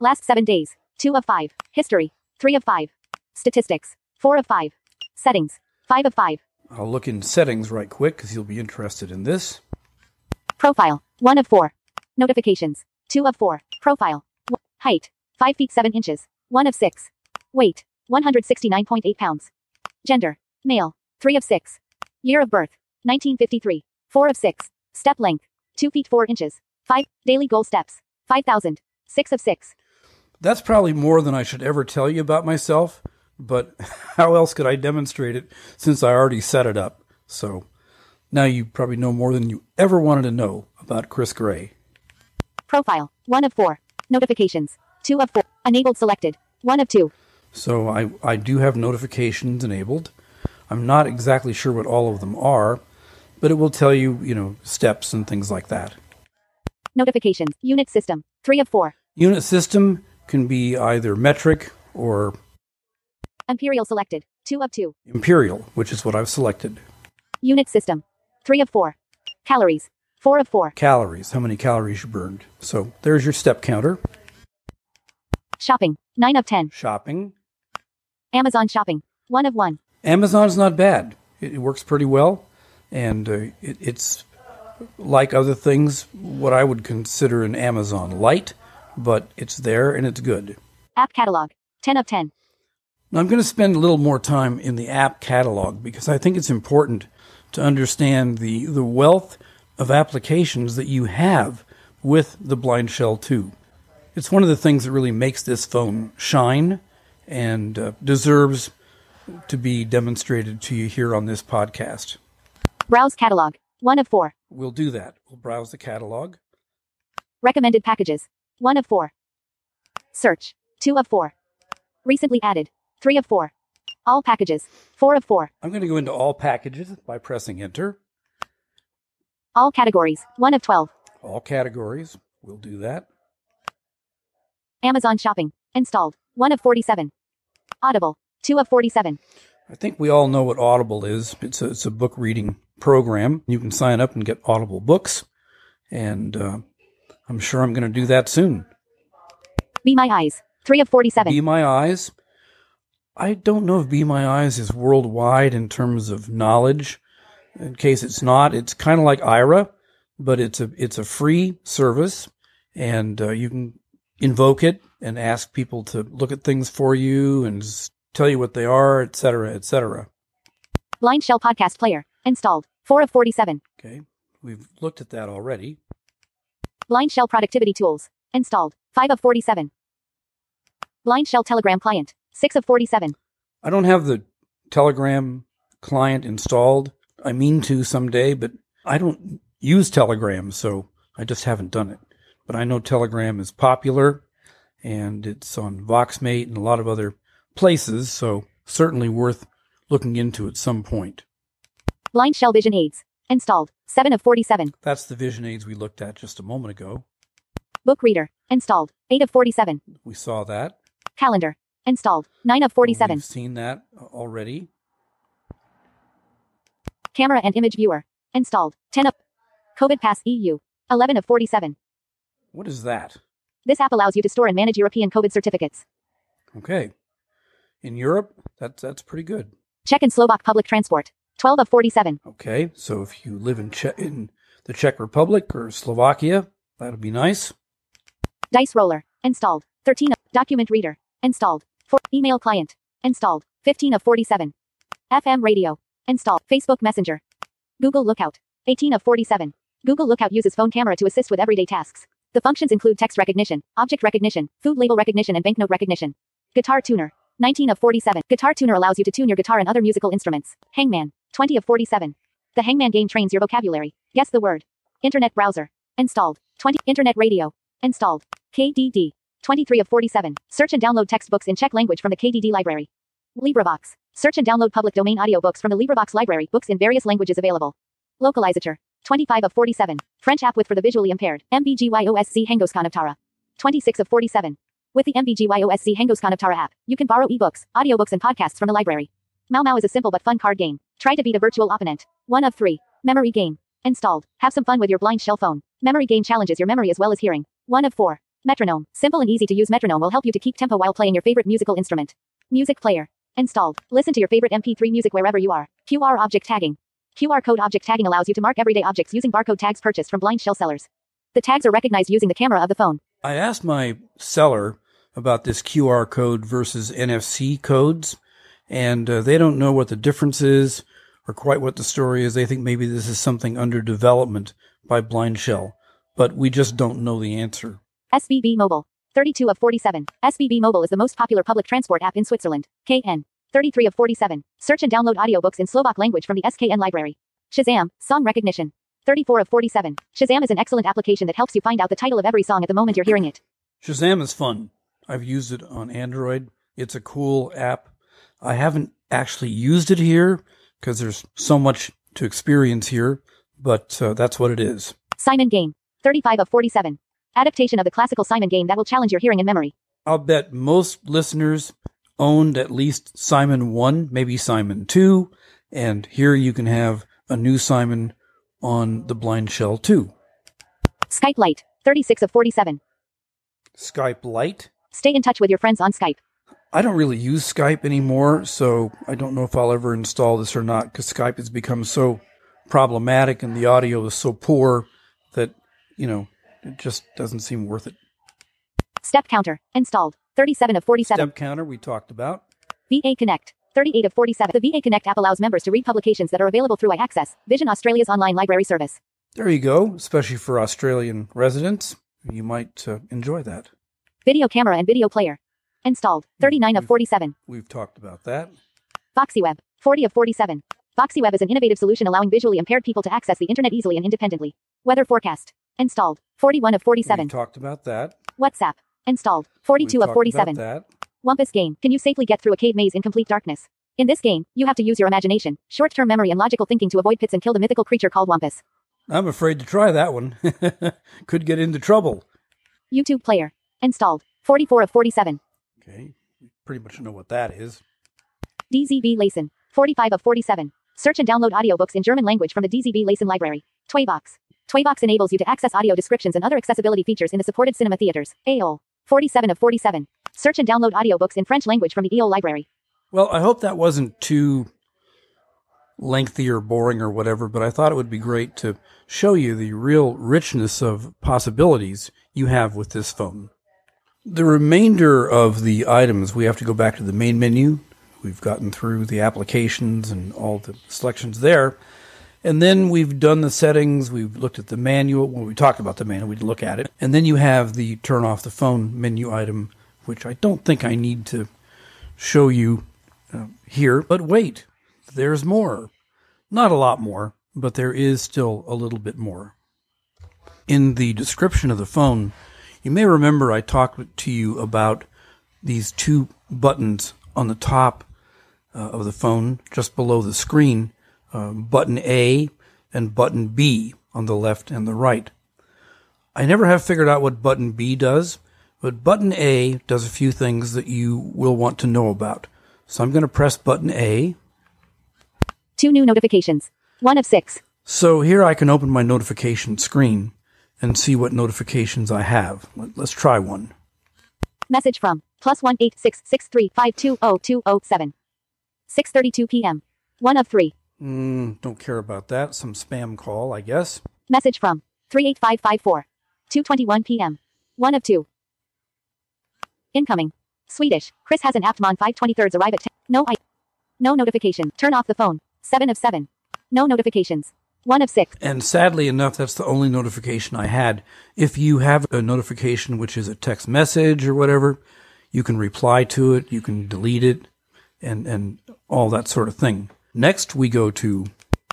Last seven days. Two of five. History. Three of five. Statistics. Four of five. Settings. Five of five. I'll look in settings right quick because you'll be interested in this. Profile. One of four. Notifications. Two of four. Profile. W- height. Five feet seven inches. One of six. Weight. 169.8 pounds. Gender. Male. Three of six. Year of birth. 1953. Four of six. Step length. Two feet four inches. Five. Daily goal steps. 5,000. Six of six. That's probably more than I should ever tell you about myself, but how else could I demonstrate it since I already set it up? So now you probably know more than you ever wanted to know about Chris Gray. Profile. 1 of 4. Notifications. 2 of 4. Enabled selected. 1 of 2. So I, I do have notifications enabled. I'm not exactly sure what all of them are, but it will tell you, you know, steps and things like that. Notifications. Unit system. 3 of 4. Unit system can be either metric or Imperial selected. 2 of 2. imperial, which is what I've selected. Unit system. 3 of 4. Calories. 4 of 4. Calories, how many calories you burned. So there's your step counter. Shopping. 9 of 10. Shopping. Amazon shopping. 1 of 1. Amazon's not bad. It works pretty well, and uh, it, it's like other things, what I would consider an Amazon light, but it's there and it's good. App catalog. 10 of 10. Now, I'm going to spend a little more time in the app catalog because I think it's important to understand the, the wealth of applications that you have with the BlindShell 2. It's one of the things that really makes this phone shine and uh, deserves to be demonstrated to you here on this podcast. Browse catalog. 1 of 4. We'll do that. We'll browse the catalog. Recommended packages. 1 of 4. Search. 2 of 4. Recently added. 3 of 4. All packages. 4 of 4. I'm going to go into all packages by pressing enter. All categories. 1 of 12. All categories. We'll do that. Amazon shopping. Installed. 1 of 47. Audible. 2 of 47. I think we all know what Audible is. It's a, it's a book reading program. You can sign up and get Audible books, and uh, I'm sure I'm going to do that soon. Be My Eyes. 3 of 47. Be My Eyes. I don't know if Be My Eyes is worldwide in terms of knowledge. In case it's not, it's kind of like Aira, but it's a it's a free service, and uh, you can invoke it and ask people to look at things for you and tell you what they are, etc., etc. BlindShell Podcast Player. Installed. 4 of 47. Okay, we've looked at that already. BlindShell Productivity Tools. Installed. 5 of 47. BlindShell Telegram Client. 6 of 47. I don't have the Telegram client installed. I mean to someday, but I don't use Telegram, so I just haven't done it. But I know Telegram is popular and it's on Voxmate and a lot of other places, so certainly worth looking into at some point. BlindShell Vision Aids. Installed. 7 of 47. That's the vision aids we looked at just a moment ago. Book Reader. Installed. 8 of 47. We saw that. Calendar. Installed. 9 of 47. We've seen that already. Camera and Image Viewer. Installed. 10 of. COVID Pass EU. 11 of 47. What is that? This app allows you to store and manage European COVID certificates. Okay. In Europe, that's that's pretty good. Czech and Slovak Public Transport. 12 of 47. Okay, so if you live in che- in the Czech Republic or Slovakia, that'll be nice. Dice Roller. Installed. 13 of. Document Reader. Installed. 4. Email Client. Installed. 15 of 47. FM Radio. Installed. Facebook Messenger. Google Lookout. 18 of 47. Google Lookout uses phone camera to assist with everyday tasks. The functions include text recognition, object recognition, food label recognition, and banknote recognition. Guitar Tuner. 19 of 47. Guitar Tuner allows you to tune your guitar and other musical instruments. Hangman. 20 of 47. The Hangman game trains your vocabulary. Guess the word. Internet browser. Installed. 20. Internet radio. Installed. KDD. 23 of 47. Search and download textbooks in Czech language from the KDD library. LibriVox. Search and download public domain audiobooks from the LibriVox library. Books in various languages available. Localizator. 25 of 47. French app with for the visually impaired. MBGYOSC Hengoskanavtara. 26 of 47. With the MBGYOSC Hengoskanavtara app, you can borrow ebooks, audiobooks, and podcasts from the library. Mau Mau is a simple but fun card game. Try to beat a virtual opponent. 1 of 3. Memory game. Installed. Have some fun with your BlindShell phone. Memory game challenges your memory as well as hearing. 1 of 4. Metronome. Simple and easy to use metronome will help you to keep tempo while playing your favorite musical instrument. Music player. Installed. Listen to your favorite MP3 music wherever you are. QR object tagging. QR code object tagging allows you to mark everyday objects using barcode tags purchased from BlindShell sellers. The tags are recognized using the camera of the phone. I asked my seller about this QR code versus NFC codes, and uh, they don't know what the difference is or quite what the story is. They think maybe this is something under development by BlindShell, but we just don't know the answer. SBB Mobile. 32 of 47. SBB Mobile is the most popular public transport app in Switzerland. KN. 33 of 47. Search and download audiobooks in Slovak language from the SKN library. Shazam, song recognition. 34 of 47. Shazam is an excellent application that helps you find out the title of every song at the moment you're hearing it. Shazam is fun. I've used it on Android. It's a cool app. I haven't actually used it here because there's so much to experience here, but uh, that's what it is. Simon Game. 35 of 47. Adaptation of the classical Simon game that will challenge your hearing and memory. I'll bet most listeners owned at least Simon 1, maybe Simon 2, and here you can have a new Simon on the BlindShell 2. Skype Lite. 36 of 47. Skype Lite. Stay in touch with your friends on Skype. I don't really use Skype anymore, so I don't know if I'll ever install this or not because Skype has become so problematic and the audio is so poor that, you know, it just doesn't seem worth it. Step counter. Installed. 37 of 47. Step counter we talked about. VA Connect. 38 of 47. The VA Connect app allows members to read publications that are available through iAccess, Vision Australia's online library service. There you go, especially for Australian residents. You might uh, enjoy that. Video camera and video player. Installed. 39 of 47. We've talked about that. VoxyWeb. 40 of 47. VoxyWeb is an innovative solution allowing visually impaired people to access the internet easily and independently. Weather forecast. Installed. 41 of 47. We've talked about that. WhatsApp. Installed. 42 We've of talked 47. about that. Wumpus game. Can you safely get through a cave maze in complete darkness? In this game, you have to use your imagination, short-term memory and logical thinking to avoid pits and kill the mythical creature called Wumpus. I'm afraid to try that one. Could get into trouble. YouTube player. Installed. 44 of 47. Okay, we pretty much know what that is. DZB Lesen. 45 of 47. Search and download audiobooks in German language from the DZB Lesen library. Toybox. Toybox enables you to access audio descriptions and other accessibility features in the supported cinema theaters. AOL. 47 of 47. Search and download audiobooks in French language from the EOL library. Well, I hope that wasn't too lengthy or boring or whatever, but I thought it would be great to show you the real richness of possibilities you have with this phone. The remainder of the items, we have to go back to the main menu. We've gotten through the applications and all the selections there. And then we've done the settings, we've looked at the manual. When we talked about the manual, we look at it. And then you have the turn off the phone menu item, which I don't think I need to show you uh, here. But wait, there's more. Not a lot more, but there is still a little bit more. In the description of the phone, you may remember I talked to you about these two buttons on the top uh, of the phone, just below the screen, uh, button A and button B on the left and the right. I never have figured out what button B does, but button A does a few things that you will want to know about. So I'm going to press button A. Two new notifications. One of six. So here I can open my notification screen and see what notifications I have. Let- Let's try one. Message from plus one eight six six three five two oh two oh seven. 6:32 p.m. One of three. Mm, don't care about that. Some spam call, I guess. Message from 38554. 2:21 p.m. One of two. Incoming. Swedish. Chris has an Aptmon 523rds arrive at 10. No I. No notification. Turn off the phone. 7 of 7. No notifications. 1 of 6. And sadly enough, that's the only notification I had. If you have a notification which is a text message or whatever, you can reply to it, you can delete it, and, and all that sort of thing. Next, we go to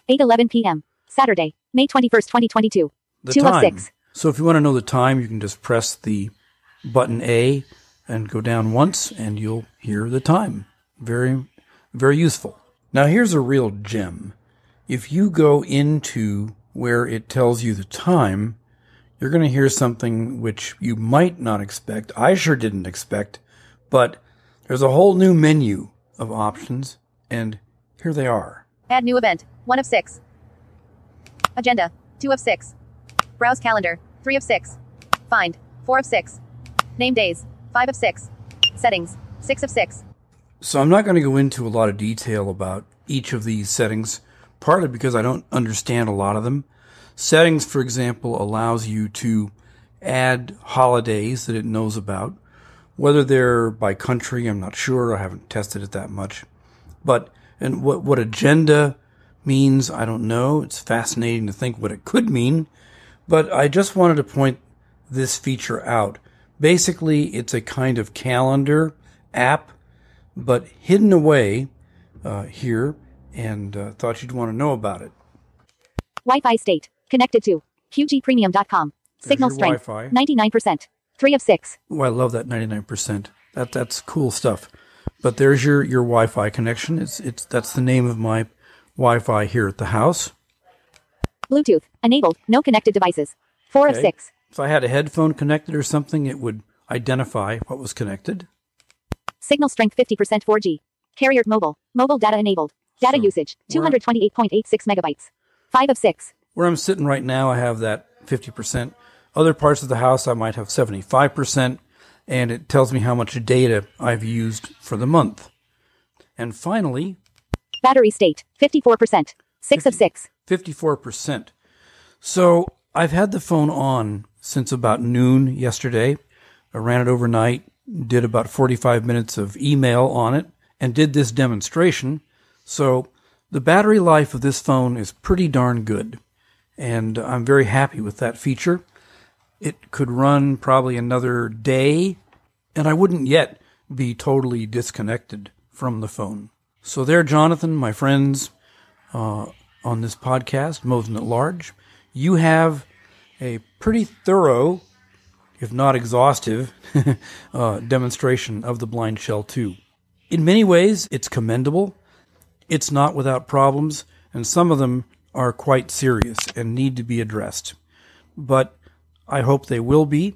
8:11 p.m. Saturday, May 21st, 2022. the 2 time. of 6. So if you want to know the time, you can just press the button A and go down once, and you'll hear the time. Very, very useful. Now here's a real gem. If you go into where it tells you the time, you're going to hear something which you might not expect. I sure didn't expect, but there's a whole new menu of options, and here they are. Add new event. 1 of 6. Agenda. 2 of 6. Browse calendar. 3 of 6. Find. 4 of 6. Name days. 5 of 6. Settings. 6 of 6. So I'm not going to go into a lot of detail about each of these settings, partly because I don't understand a lot of them. Settings, for example, allows you to add holidays that it knows about. Whether they're by country, I'm not sure. I haven't tested it that much. But and what what agenda means, I don't know. It's fascinating to think what it could mean. But I just wanted to point this feature out Basically, it's a kind of calendar app, but hidden away uh, here, and uh, thought you'd want to know about it. Wi-Fi state. Connected to QGPremium.com. Signal strength. Wi-Fi. 99%. 3 of 6. Oh, I love that 99%. That that's cool stuff. But there's your your Wi-Fi connection. It's it's that's the name of my Wi-Fi here at the house. Bluetooth. Enabled. No connected devices. 4 of 6. If I had a headphone connected or something, it would identify what was connected. Signal strength 50% 4G. Carrier mobile. Mobile data enabled. Data So, usage. 228.86 megabytes. 5 of 6. Where I'm sitting right now, I have that 50%. Other parts of the house, I might have 75%, and it tells me how much data I've used for the month. And finally, Battery state. 54%. 6 of 6. 54%. So I've had the phone on since about noon yesterday. I ran it overnight, did about 45 minutes of email on it, and did this demonstration. So the battery life of this phone is pretty darn good. And I'm very happy with that feature. It could run probably another day, and I wouldn't yet be totally disconnected from the phone. So there, Jonathan, my friends, uh, on this podcast, Mosen at Large, you have a pretty thorough, if not exhaustive, uh, demonstration of the BlindShell 2. In many ways, it's commendable. It's not without problems, and some of them are quite serious and need to be addressed. But I hope they will be,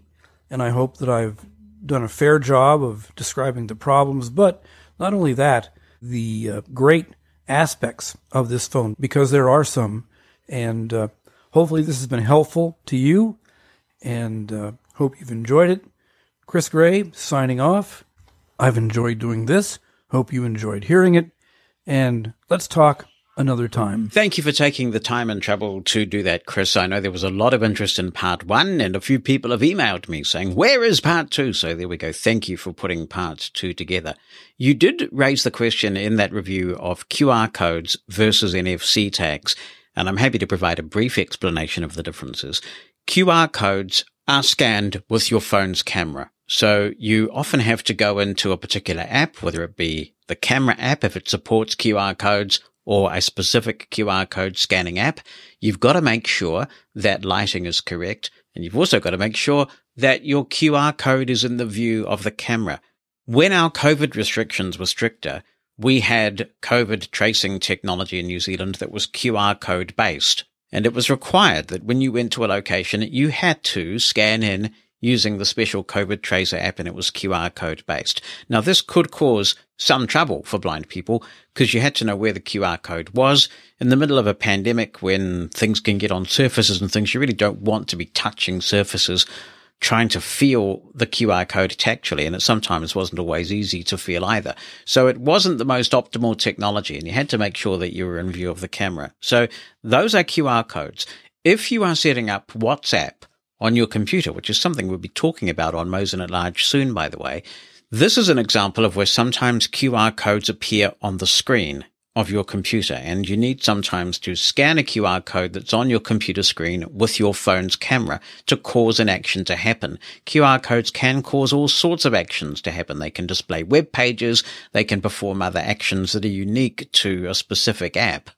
and I hope that I've done a fair job of describing the problems, but not only that, the uh, great aspects of this phone, because there are some, and uh, hopefully this has been helpful to you, and uh, hope you've enjoyed it. Chris Gray signing off. I've enjoyed doing this. Hope you enjoyed hearing it, and let's talk another time. Thank you for taking the time and trouble to do that, Chris. I know there was a lot of interest in part one, and a few people have emailed me saying, Where is part two? So there we go. Thank you for putting part two together. You did raise the question in that review of QR codes versus NFC tags, and I'm happy to provide a brief explanation of the differences. QR codes are scanned with your phone's camera. So you often have to go into a particular app, whether it be the camera app, if it supports QR codes, or a specific QR code scanning app. You've got to make sure that lighting is correct. And you've also got to make sure that your QR code is in the view of the camera. When our COVID restrictions were stricter, we had COVID tracing technology in New Zealand that was QR code based. And it was required that when you went to a location, you had to scan in using the special COVID Tracer app and it was QR code based. Now, this could cause some trouble for blind people because you had to know where the QR code was in the middle of a pandemic when things can get on surfaces and things. You really don't want to be touching surfaces trying to feel the QR code tactually, and it sometimes wasn't always easy to feel either. So it wasn't the most optimal technology, and you had to make sure that you were in view of the camera. So those are QR codes. If you are setting up WhatsApp on your computer, which is something we'll be talking about on Mosen at Large soon, by the way, this is an example of where sometimes QR codes appear on the screen of your computer, and you need sometimes to scan a QR code that's on your computer screen with your phone's camera to cause an action to happen. QR codes can cause all sorts of actions to happen. They can display web pages, they can perform other actions that are unique to a specific app.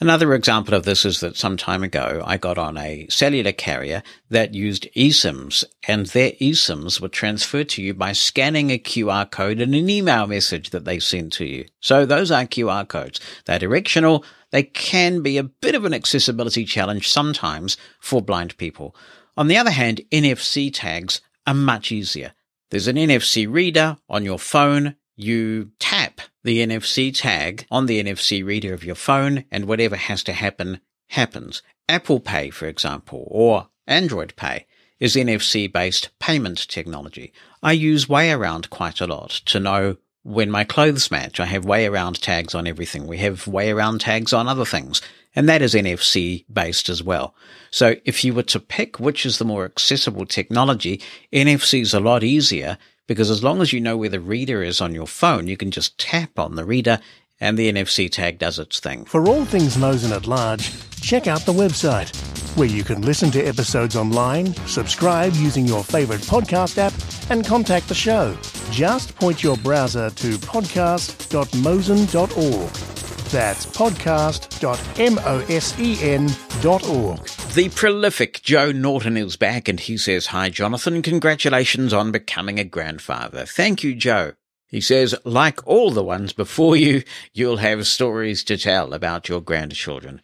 Another example of this is that some time ago I got on a cellular carrier that used eSIMs and their eSIMs were transferred to you by scanning a QR code in an email message that they sent to you. So those are QR codes. They're directional. They can be a bit of an accessibility challenge sometimes for blind people. On the other hand, NFC tags are much easier. There's an NFC reader on your phone. You tap the NFC tag on the NFC reader of your phone and whatever has to happen happens. Apple Pay, for example, or Android Pay is NFC based payment technology. I use WayAround quite a lot to know when my clothes match. I have WayAround tags on everything. We have WayAround tags on other things. And that is NFC based as well. So if you were to pick which is the more accessible technology, NFC is a lot easier because as long as you know where the reader is on your phone, you can just tap on the reader and the NFC tag does its thing. For all things Mosen at Large, check out the website, where you can listen to episodes online, subscribe using your favourite podcast app, and contact the show. Just point your browser to podcast.mosen.org. That's podcast.mosen.org. The prolific Joe Norton is back and he says, Hi, Jonathan. Congratulations on becoming a grandfather. Thank you, Joe. He says, like all the ones before you, you'll have stories to tell about your grandchildren.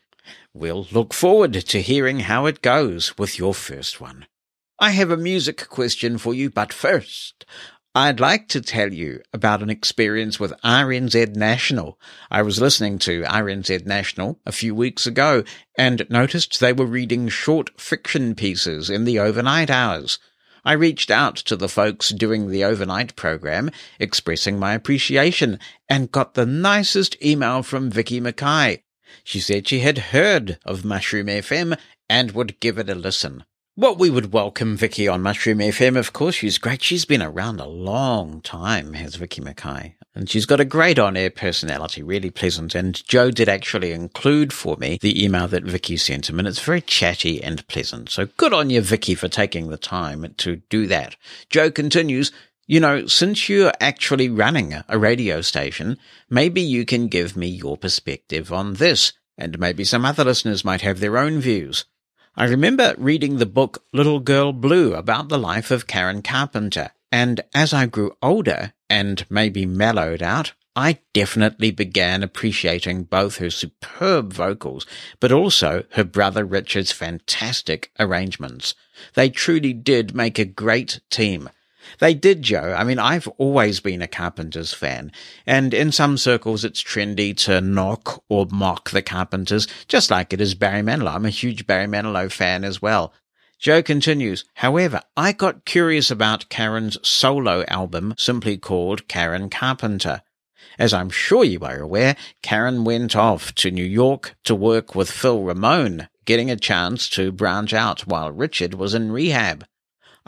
We'll look forward to hearing how it goes with your first one. I have a music question for you, but first, I'd like to tell you about an experience with RNZ National. I was listening to RNZ National a few weeks ago and noticed they were reading short fiction pieces in the overnight hours. I reached out to the folks doing the overnight program, expressing my appreciation, and got the nicest email from Vicky Mackay. She said she had heard of Mushroom FM and would give it a listen. Well, we would welcome Vicky on Mushroom FM, of course. She's great. She's been around a long time, has Vicky Mackay. And she's got a great on-air personality, really pleasant. And Joe did actually include for me the email that Vicky sent him, and it's very chatty and pleasant. So good on you, Vicky, for taking the time to do that. Joe continues, you know, since you're actually running a radio station, maybe you can give me your perspective on this, and maybe some other listeners might have their own views. I remember reading the book Little Girl Blue about the life of Karen Carpenter, and as I grew older and maybe mellowed out, I definitely began appreciating both her superb vocals, but also her brother Richard's fantastic arrangements. They truly did make a great team. They did, Joe. I mean, I've always been a Carpenters fan, and in some circles it's trendy to knock or mock the Carpenters, just like it is Barry Manilow. I'm a huge Barry Manilow fan as well. Joe continues, however, I got curious about Karen's solo album simply called Karen Carpenter. As I'm sure you are aware, Karen went off to New York to work with Phil Ramone, getting a chance to branch out while Richard was in rehab.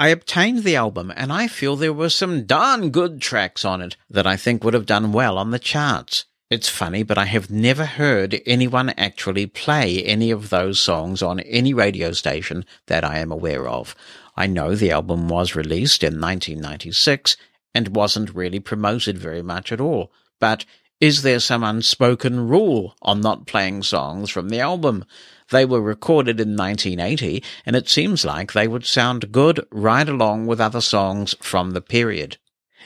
I obtained the album and I feel there were some darn good tracks on it that I think would have done well on the charts. It's funny, but I have never heard anyone actually play any of those songs on any radio station that I am aware of. I know the album was released in 1996 and wasn't really promoted very much at all, but is there some unspoken rule on not playing songs from the album? They were recorded in 1980, and it seems like they would sound good right along with other songs from the period.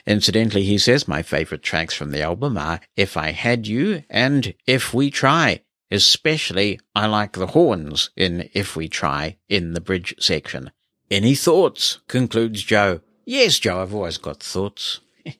Incidentally, he says my favorite tracks from the album are If I Had You and If We Try. Especially, I like the horns in If We Try in the bridge section. Any thoughts? concludes Joe. Yes, Joe, I've always got thoughts.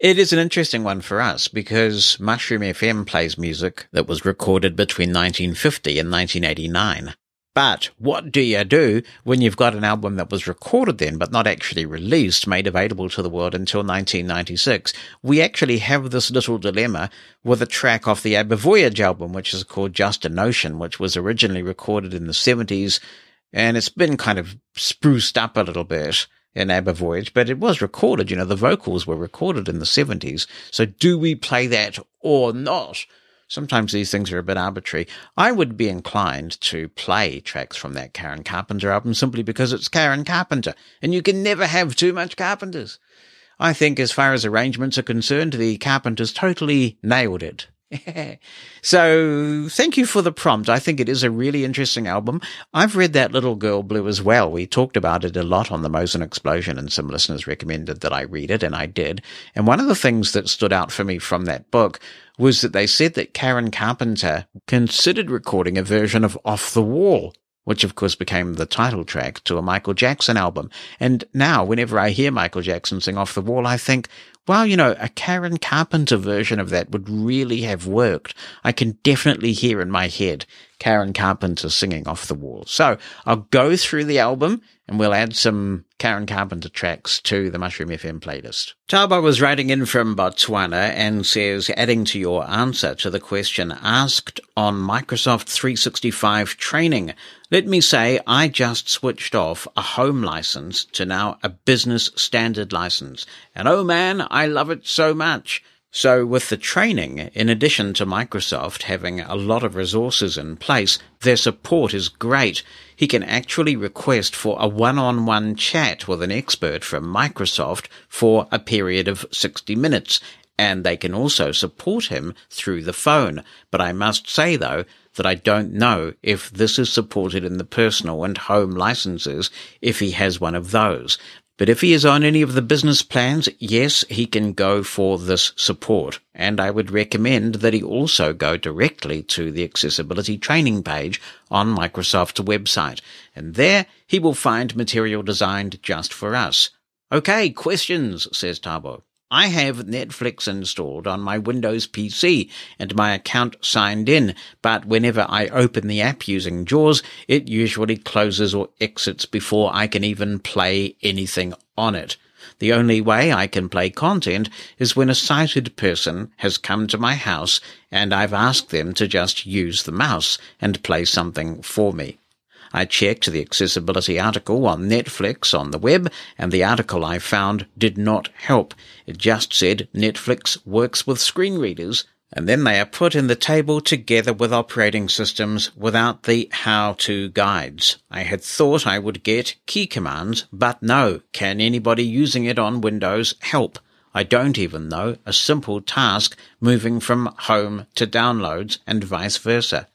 It is an interesting one for us because Mushroom FM plays music that was recorded between 1950 and 1989. But what do you do when you've got an album that was recorded then but not actually released, made available to the world until 1996? We actually have this little dilemma with a track off the ABBA Voyage album, which is called Just a Notion, which was originally recorded in the 70s and it's been kind of spruced up a little bit in ABBA Voyage, but it was recorded, you know, the vocals were recorded in the 70s. So do we play that or not? Sometimes these things are a bit arbitrary. I would be inclined to play tracks from that Karen Carpenter album simply because it's Karen Carpenter, and you can never have too much Carpenters. I think as far as arrangements are concerned, the Carpenters totally nailed it. so thank you for the prompt. I think it is a really interesting album. I've read that Little Girl Blue as well. We talked about it a lot on the Mosen Explosion and some listeners recommended that I read it and I did. And one of the things that stood out for me from that book was that they said that Karen Carpenter considered recording a version of Off the Wall which of course became the title track to a Michael Jackson album. And now, whenever I hear Michael Jackson sing Off the Wall, I think, well, you know, a Karen Carpenter version of that would really have worked. I can definitely hear in my head Karen Carpenter singing off the wall. So I'll go through the album and we'll add some Karen Carpenter tracks to the Mushroom FM playlist. Tabo was writing in from Botswana and says, adding to your answer to the question asked on Microsoft 365 training, let me say I just switched off a home license to now a business standard license. And oh man, I love it so much. So with the training, in addition to Microsoft having a lot of resources in place, their support is great. He can actually request for a one-on-one chat with an expert from Microsoft for a period of 60 minutes. And they can also support him through the phone. But I must say though, that I don't know if this is supported in the personal and home licenses if he has one of those. But if he is on any of the business plans, yes, he can go for this support. And I would recommend that he also go directly to the accessibility training page on Microsoft's website. And there he will find material designed just for us. Okay, questions, says Tabo. I have Netflix installed on my Windows PC and my account signed in, but whenever I open the app using JAWS, it usually closes or exits before I can even play anything on it. The only way I can play content is when a sighted person has come to my house and I've asked them to just use the mouse and play something for me. I checked the accessibility article on Netflix on the web, and the article I found did not help. It just said Netflix works with screen readers, and then they are put in the table together with operating systems without the how-to guides. I had thought I would get key commands, but no. Can anybody using it on Windows help? I don't even know a simple task moving from home to downloads and vice versa.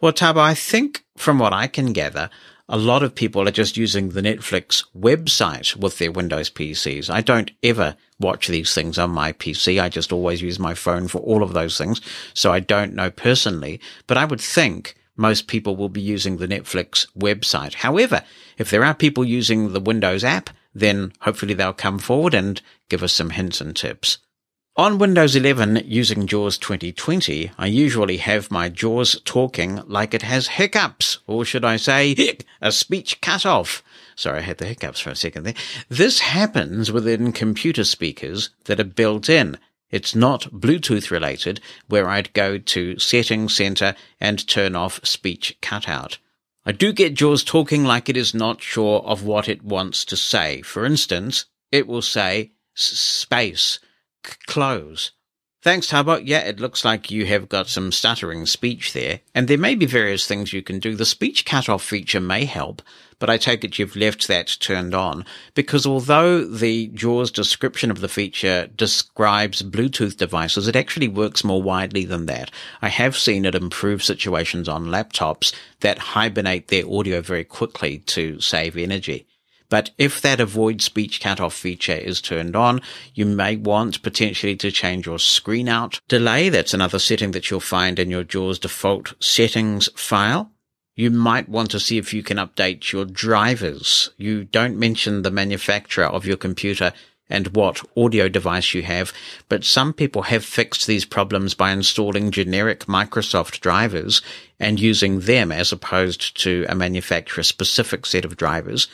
Well, Tabo, I think from what I can gather, a lot of people are just using the Netflix website with their Windows PCs. I don't ever watch these things on my PC. I just always use my phone for all of those things. So I don't know personally, but I would think most people will be using the Netflix website. However, if there are people using the Windows app, then hopefully they'll come forward and give us some hints and tips. On Windows 11 using JAWS 2020, I usually have my JAWS talking like it has hiccups, or should I say, a speech cut off. Sorry, I had the hiccups for a second there. This happens within computer speakers that are built in. It's not Bluetooth related, where I'd go to Settings Center and turn off speech cutout. I do get JAWS talking like it is not sure of what it wants to say. For instance, it will say space close. Thanks, Tabo. Yeah, it looks like you have got some stuttering speech there, and there may be various things you can do. The speech cutoff feature may help, but I take it you've left that turned on because although the JAWS description of the feature describes Bluetooth devices, it actually works more widely than that. I have seen it improve situations on laptops that hibernate their audio very quickly to save energy. But if that avoid speech cutoff feature is turned on, you may want potentially to change your screen out delay. That's another setting that you'll find in your JAWS default settings file. You might want to see if you can update your drivers. You don't mention the manufacturer of your computer and what audio device you have, but some people have fixed these problems by installing generic Microsoft drivers and using them as opposed to a manufacturer specific set of drivers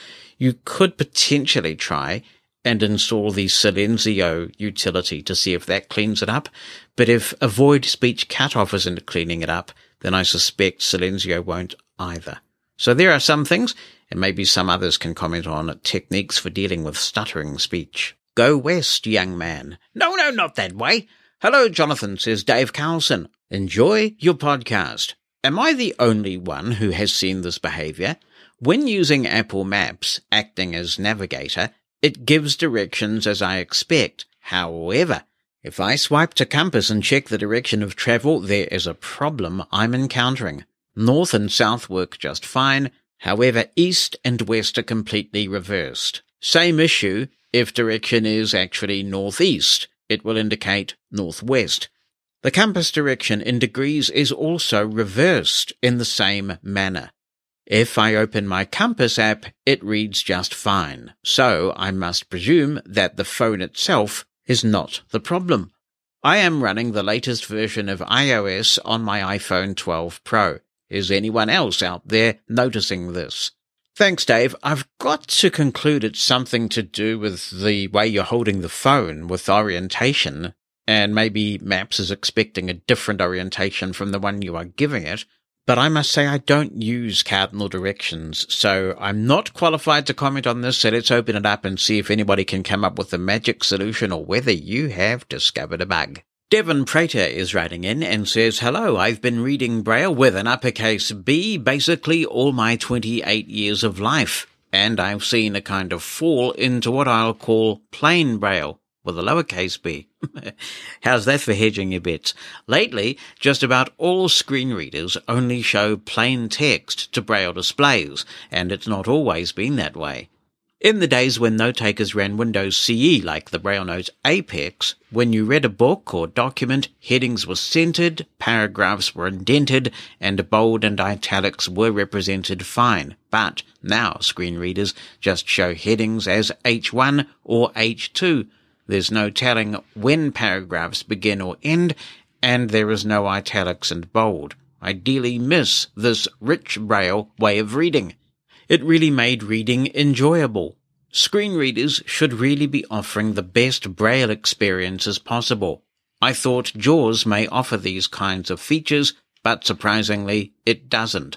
you could potentially try and install the Silenzio utility to see if that cleans it up. But if avoid speech cutoff isn't cleaning it up, then I suspect Silenzio won't either. So there are some things, and maybe some others can comment on techniques for dealing with stuttering speech. Go west, young man. No, no, not that way. Hello, Jonathan, says Dave Carlson. Enjoy your podcast. Am I the only one who has seen this behavior? When using Apple Maps acting as navigator, it gives directions as I expect. However, if I swipe to compass and check the direction of travel, there is a problem I'm encountering. North and south work just fine. However, east and west are completely reversed. Same issue if direction is actually northeast. It will indicate northwest. The compass direction in degrees is also reversed in the same manner. If I open my Compass app, it reads just fine, so I must presume that the phone itself is not the problem. I am running the latest version of iOS on my iPhone 12 Pro. Is anyone else out there noticing this? Thanks, Dave. I've got to conclude it's something to do with the way you're holding the phone with orientation, and maybe Maps is expecting a different orientation from the one you are giving it. But I must say I don't use cardinal directions, so I'm not qualified to comment on this, so let's open it up and see if anybody can come up with a magic solution or whether you have discovered a bug. Devon Prater is writing in and says, Hello, I've been reading Braille with an uppercase B basically all my 28 years of life, and I've seen a kind of fall into what I'll call plain Braille with a lowercase b. How's that for hedging your bets? Lately, just about all screen readers only show plain text to braille displays, and it's not always been that way. In the days when note takers ran Windows CE like the BrailleNote Apex, when you read a book or document, headings were centered, paragraphs were indented, and bold and italics were represented fine. But now screen readers just show headings as H1 or H2, there's no telling when paragraphs begin or end, and there is no italics and bold. Ideally miss this rich braille way of reading. It really made reading enjoyable. Screen readers should really be offering the best braille experiences possible. I thought JAWS may offer these kinds of features, but surprisingly, it doesn't.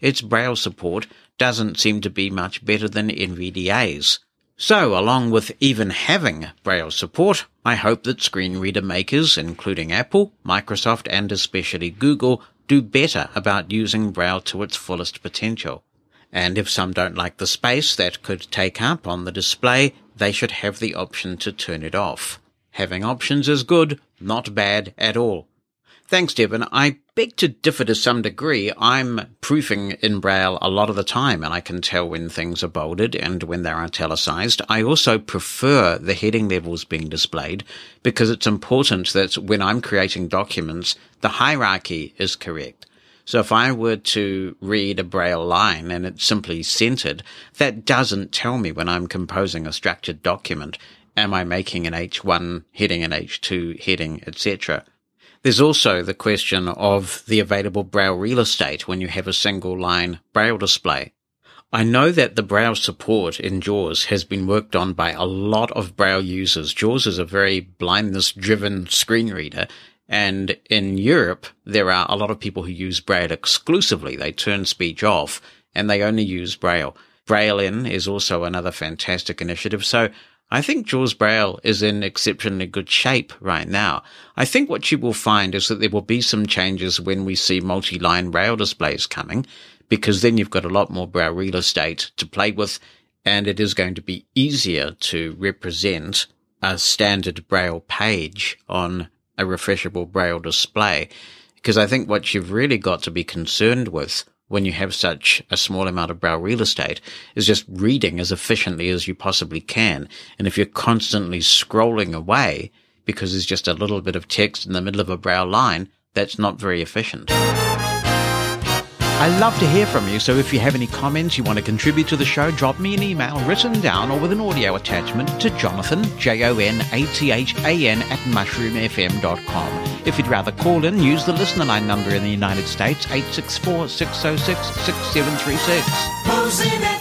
Its braille support doesn't seem to be much better than NVDA's. So, along with even having Braille support, I hope that screen reader makers, including Apple, Microsoft, and especially Google, do better about using Braille to its fullest potential. And if some don't like the space that could take up on the display, they should have the option to turn it off. Having options is good, not bad at all. Thanks, Devon. I beg to differ to some degree. I'm proofing in Braille a lot of the time, and I can tell when things are bolded and when they're italicized. I also prefer the heading levels being displayed because it's important that when I'm creating documents, the hierarchy is correct. So if I were to read a Braille line and it's simply centered, that doesn't tell me when I'm composing a structured document, am I making an H1 heading, an H2 heading, etc. There's also the question of the available Braille real estate when you have a single line Braille display. I know that the Braille support in JAWS has been worked on by a lot of Braille users. JAWS is a very blindness driven screen reader. And in Europe, there are a lot of people who use Braille exclusively. They turn speech off and they only use Braille. Braille in is also another fantastic initiative. So I think JAWS Braille is in exceptionally good shape right now. I think what you will find is that there will be some changes when we see multi-line Braille displays coming, because then you've got a lot more Braille real estate to play with, and it is going to be easier to represent a standard Braille page on a refreshable Braille display. Because I think what you've really got to be concerned with when you have such a small amount of braille real estate is just reading as efficiently as you possibly can. And if you're constantly scrolling away because there's just a little bit of text in the middle of a braille line, that's not very efficient. I love to hear from you, so if you have any comments you want to contribute to the show, drop me an email written down or with an audio attachment to Jonathan, J-O-N-A-T-H-A-N at mushroomfm.com. If you'd rather call in, use the listener line number in the United States, 864-606-6736.